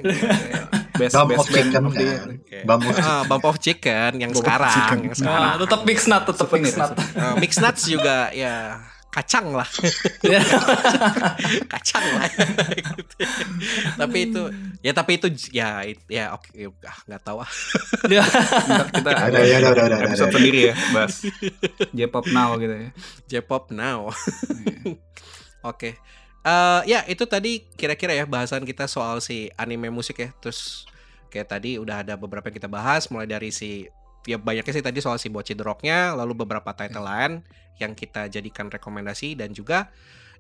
Best Bump best of band Chicken kan. Bump of Ah, Bump of Chicken yang Bump sekarang, Chicken. yang sekarang. Ah, tetap mix nut tetap mix Souvenir, nut Ah, mix nuts juga ya kacang lah, Ya. [laughs] [laughs] kacang lah. Gitu. [laughs] tapi itu, ya tapi itu ya ya oke, ah, nggak tahu ah. Ya. Kita Ada, ya, ada, ada, ada, episode sendiri ya bahas J-pop now gitu ya. J-pop now. Oke. Eh, ya itu tadi kira-kira ya bahasan kita soal si anime musik ya. Terus kayak tadi udah ada beberapa yang kita bahas mulai dari si ya banyaknya sih tadi soal si the Rock-nya, lalu beberapa title lain yang kita jadikan rekomendasi dan juga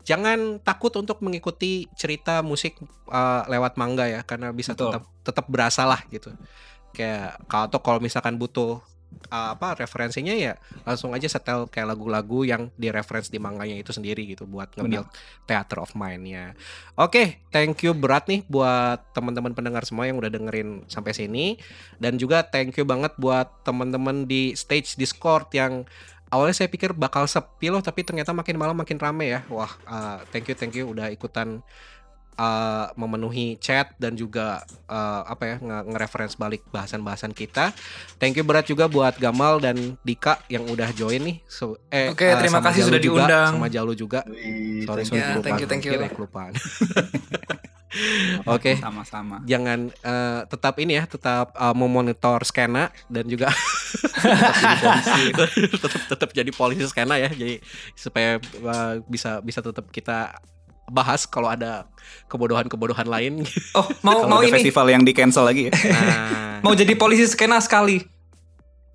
jangan takut untuk mengikuti cerita musik eh, lewat manga ya karena bisa Betul. tetap tetap berasa lah gitu. Kayak kalau atau kalau misalkan butuh eh, apa referensinya ya langsung aja setel kayak lagu-lagu yang di reference di manganya itu sendiri gitu buat nge-build theater of mind-nya. Oke, thank you berat nih buat teman-teman pendengar semua yang udah dengerin sampai sini dan juga thank you banget buat teman-teman di stage Discord yang awalnya saya pikir bakal sepi loh tapi ternyata makin malam makin rame ya. Wah, uh, thank you thank you udah ikutan uh, memenuhi chat dan juga uh, apa ya nge- nge-reference balik bahasan-bahasan kita. Thank you berat juga buat Gamal dan Dika yang udah join nih. So, eh, Oke, uh, terima sama kasih Jalu sudah juga, diundang. Sama Jalu juga. Wih, Sorry, thank sorry, Ya, kelupaan. thank you, thank you. Kelupaan. [laughs] Oke, Sama-sama. jangan eh, tetap ini ya, tetap eh, memonitor skena dan juga [laughs] tetap jadi polisi, [laughs] tetap tetap jadi polisi skena ya, jadi supaya eh, bisa bisa tetap kita bahas kalau ada kebodohan-kebodohan lain. [laughs] Oh, mau mau ada ini festival yang di cancel lagi ya. Nah, mau jadi polisi skena sekali.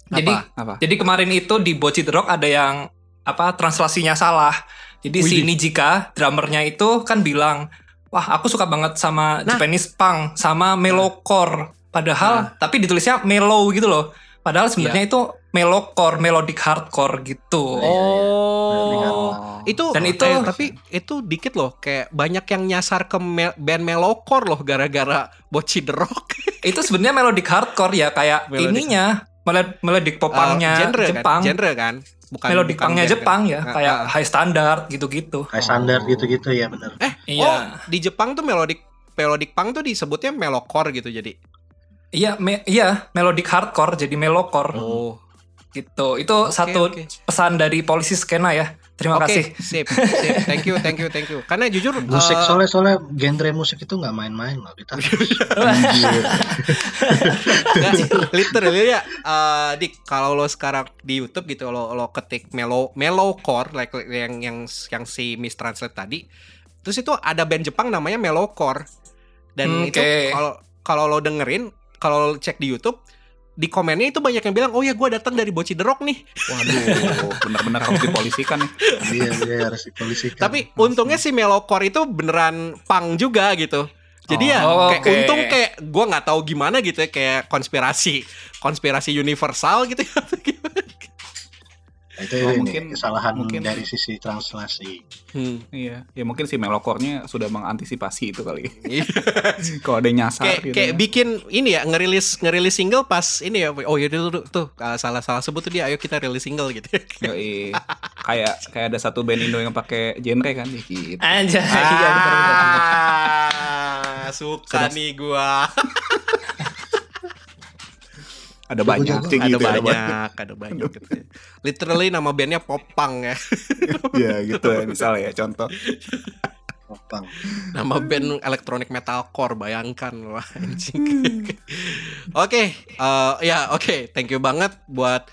Jadi Apa? Apa? jadi kemarin itu di Bocce the Rock ada yang apa translasinya salah. Jadi si Widih. Nijika drummernya itu kan bilang, "Wah, aku suka banget sama Nah. Japanese punk, sama metalcore." Padahal tapi ditulisnya mellow gitu loh. Padahal sebenarnya itu melocore, melodic hardcore gitu. Oh, itu Dan itu- eh, tapi itu dikit loh, kayak banyak yang nyasar ke me- band melocore loh gara-gara Boci The Rock. [laughs] Itu sebenarnya melodic hardcore ya kayak Melodic. ininya melod- melodic popangnya Eh, genre Jepang. kan? Genre kan? Bukan melodic band Jepang kan? ya, Ah, kayak ah. high standard gitu-gitu. Kayak standar gitu-gitu ya bener. Eh, Iya. oh, di Jepang tuh melodic melodic punk tuh disebutnya melocore gitu jadi. Iya, me- iya, melodic hardcore jadi melocore Oh. Gitu. Itu Oke, satu oke. pesan dari polisi skena ya. Terima Oke, kasih. sip, sip. Thank you, thank you, thank you. Karena jujur Musik eh, soalnya soalnya genre musik itu nggak main-main loh kita. Nggak, literally ya eh, dik kalau lo sekarang di YouTube gitu lo lo ketik melo melocore like yang yang yang si mistranslate tadi terus itu ada band Jepang namanya melocore dan Hmm, itu kalau kalau lo dengerin kalau lo cek di YouTube di komennya itu banyak yang bilang oh ya gue datang dari Boci The Rock nih Waduh, benar-benar harus dipolisikan nih. Iya iya harus dipolisikan. tapi untungnya si melocore itu beneran punk juga gitu jadi ya Oh, kayak oke. untung kayak gue nggak tahu gimana gitu ya kayak konspirasi konspirasi universal gitu ya [laughs] Nah, itu Oh, ini mungkin- kesalahan mungkin- dari sisi translasi. Hmm. Iya, ya mungkin si melokornya sudah mengantisipasi itu kali. Iya. [laughs] Kalau ada nyasar kayak gitu. kayak bikin ini ya ngerilis ngerilis single pas ini ya oh ya tuh tuh, tuh ah, salah salah sebut tuh dia ayo kita rilis single gitu Yoi. kayak kayak ada satu band Indo yang pakai genre kan ya gitu. Aja. Iya benar benar. ah, suka Sudah. nih gua [laughs] Ada banyak Jago. ada gitu ya, banyak ada banyak gitu. ya. literally nama bandnya popang ya [laughs] ya gitu ya misalnya ya contoh. Popang. nama band elektronik metalcore bayangkan wah anjing oke eh, ya oke thank you banget buat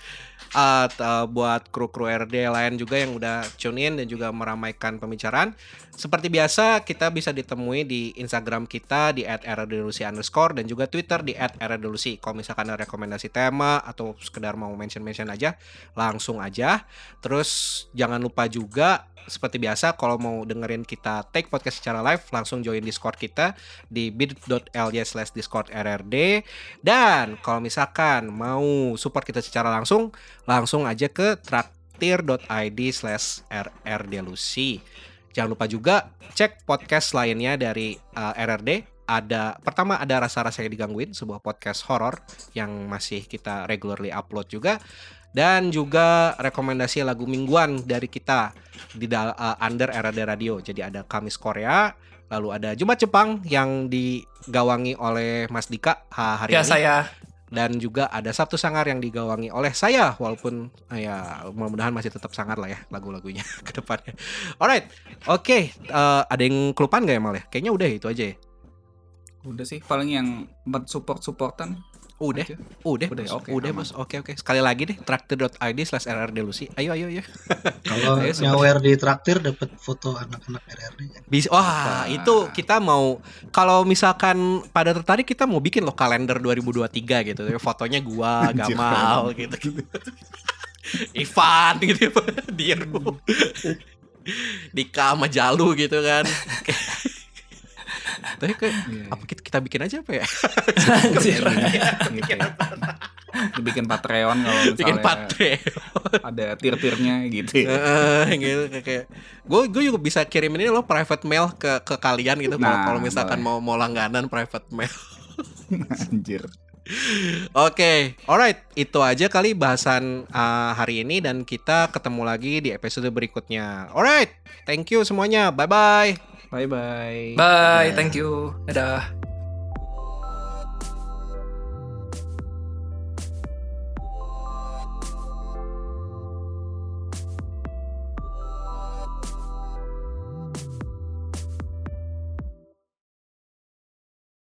uh, uh, buat kru-kru RD lain juga yang udah tune in dan juga meramaikan pembicaraan. Seperti biasa kita bisa ditemui di Instagram kita di @rdlucy underscore dan juga Twitter di @rdlucy. Kalau misalkan ada rekomendasi tema atau sekedar mau mention-mention aja, langsung aja. Terus jangan lupa juga seperti biasa kalau mau dengerin kita take podcast secara live langsung join Discord kita di bit.ly slash discord rrd dan kalau misalkan mau support kita secara langsung langsung aja ke traktir.id slash rrdelusi jangan lupa juga cek podcast lainnya dari uh, RRD ada pertama ada rasa-rasa yang digangguin sebuah podcast horor yang masih kita regularly upload juga dan juga rekomendasi lagu mingguan dari kita di dal- uh, under RRD Radio jadi ada Kamis Korea lalu ada Jumat Jepang yang digawangi oleh Mas Dika ha- hari Ya ini saya. dan juga ada Sabtu Sangar yang digawangi oleh saya walaupun eh, ya mudah-mudahan masih tetap sangar lah ya lagu-lagunya [laughs] ke depannya. Alright, oke, eh, ada yang kelupaan gak ya Mal ya? Kayaknya udah itu aja ya. Udah sih paling yang buat support-supportan. Udah, aja. udah, Udah, oke, udah aman. bos. Oke oke. Sekali lagi deh, traktir.id slash rrdelusi. Ayo ayo ayo. [laughs] Kalau Ayo, super. nyawer di traktir dapat foto anak-anak RRD kan. Bisa, wah Apa? itu kita mau kalau misalkan pada tertarik kita mau bikin loh kalender 2023 gitu. Fotonya gua, [laughs] Gamal gitu. [laughs] Ivan gitu Diru Dika sama Jalu gitu kan Tapi kayak Iya, apa kita, kita bikin aja apa ya? Anjir. gitu ya. Dibikin Patreon kalau misalnya Bikin Patreon ada tir-tirnya gitu ya. Heeh, gitu kayak gue gue juga bisa kirimin ini loh private mail ke ke kalian gitu kalau Nah, kalau misalkan boleh. mau mau langganan private mail. Anjir. Oke, alright, itu aja kali bahasan uh, hari ini dan kita ketemu lagi di episode berikutnya. Alright, thank you semuanya, bye bye. Bye bye. Bye, thank you. Dadah.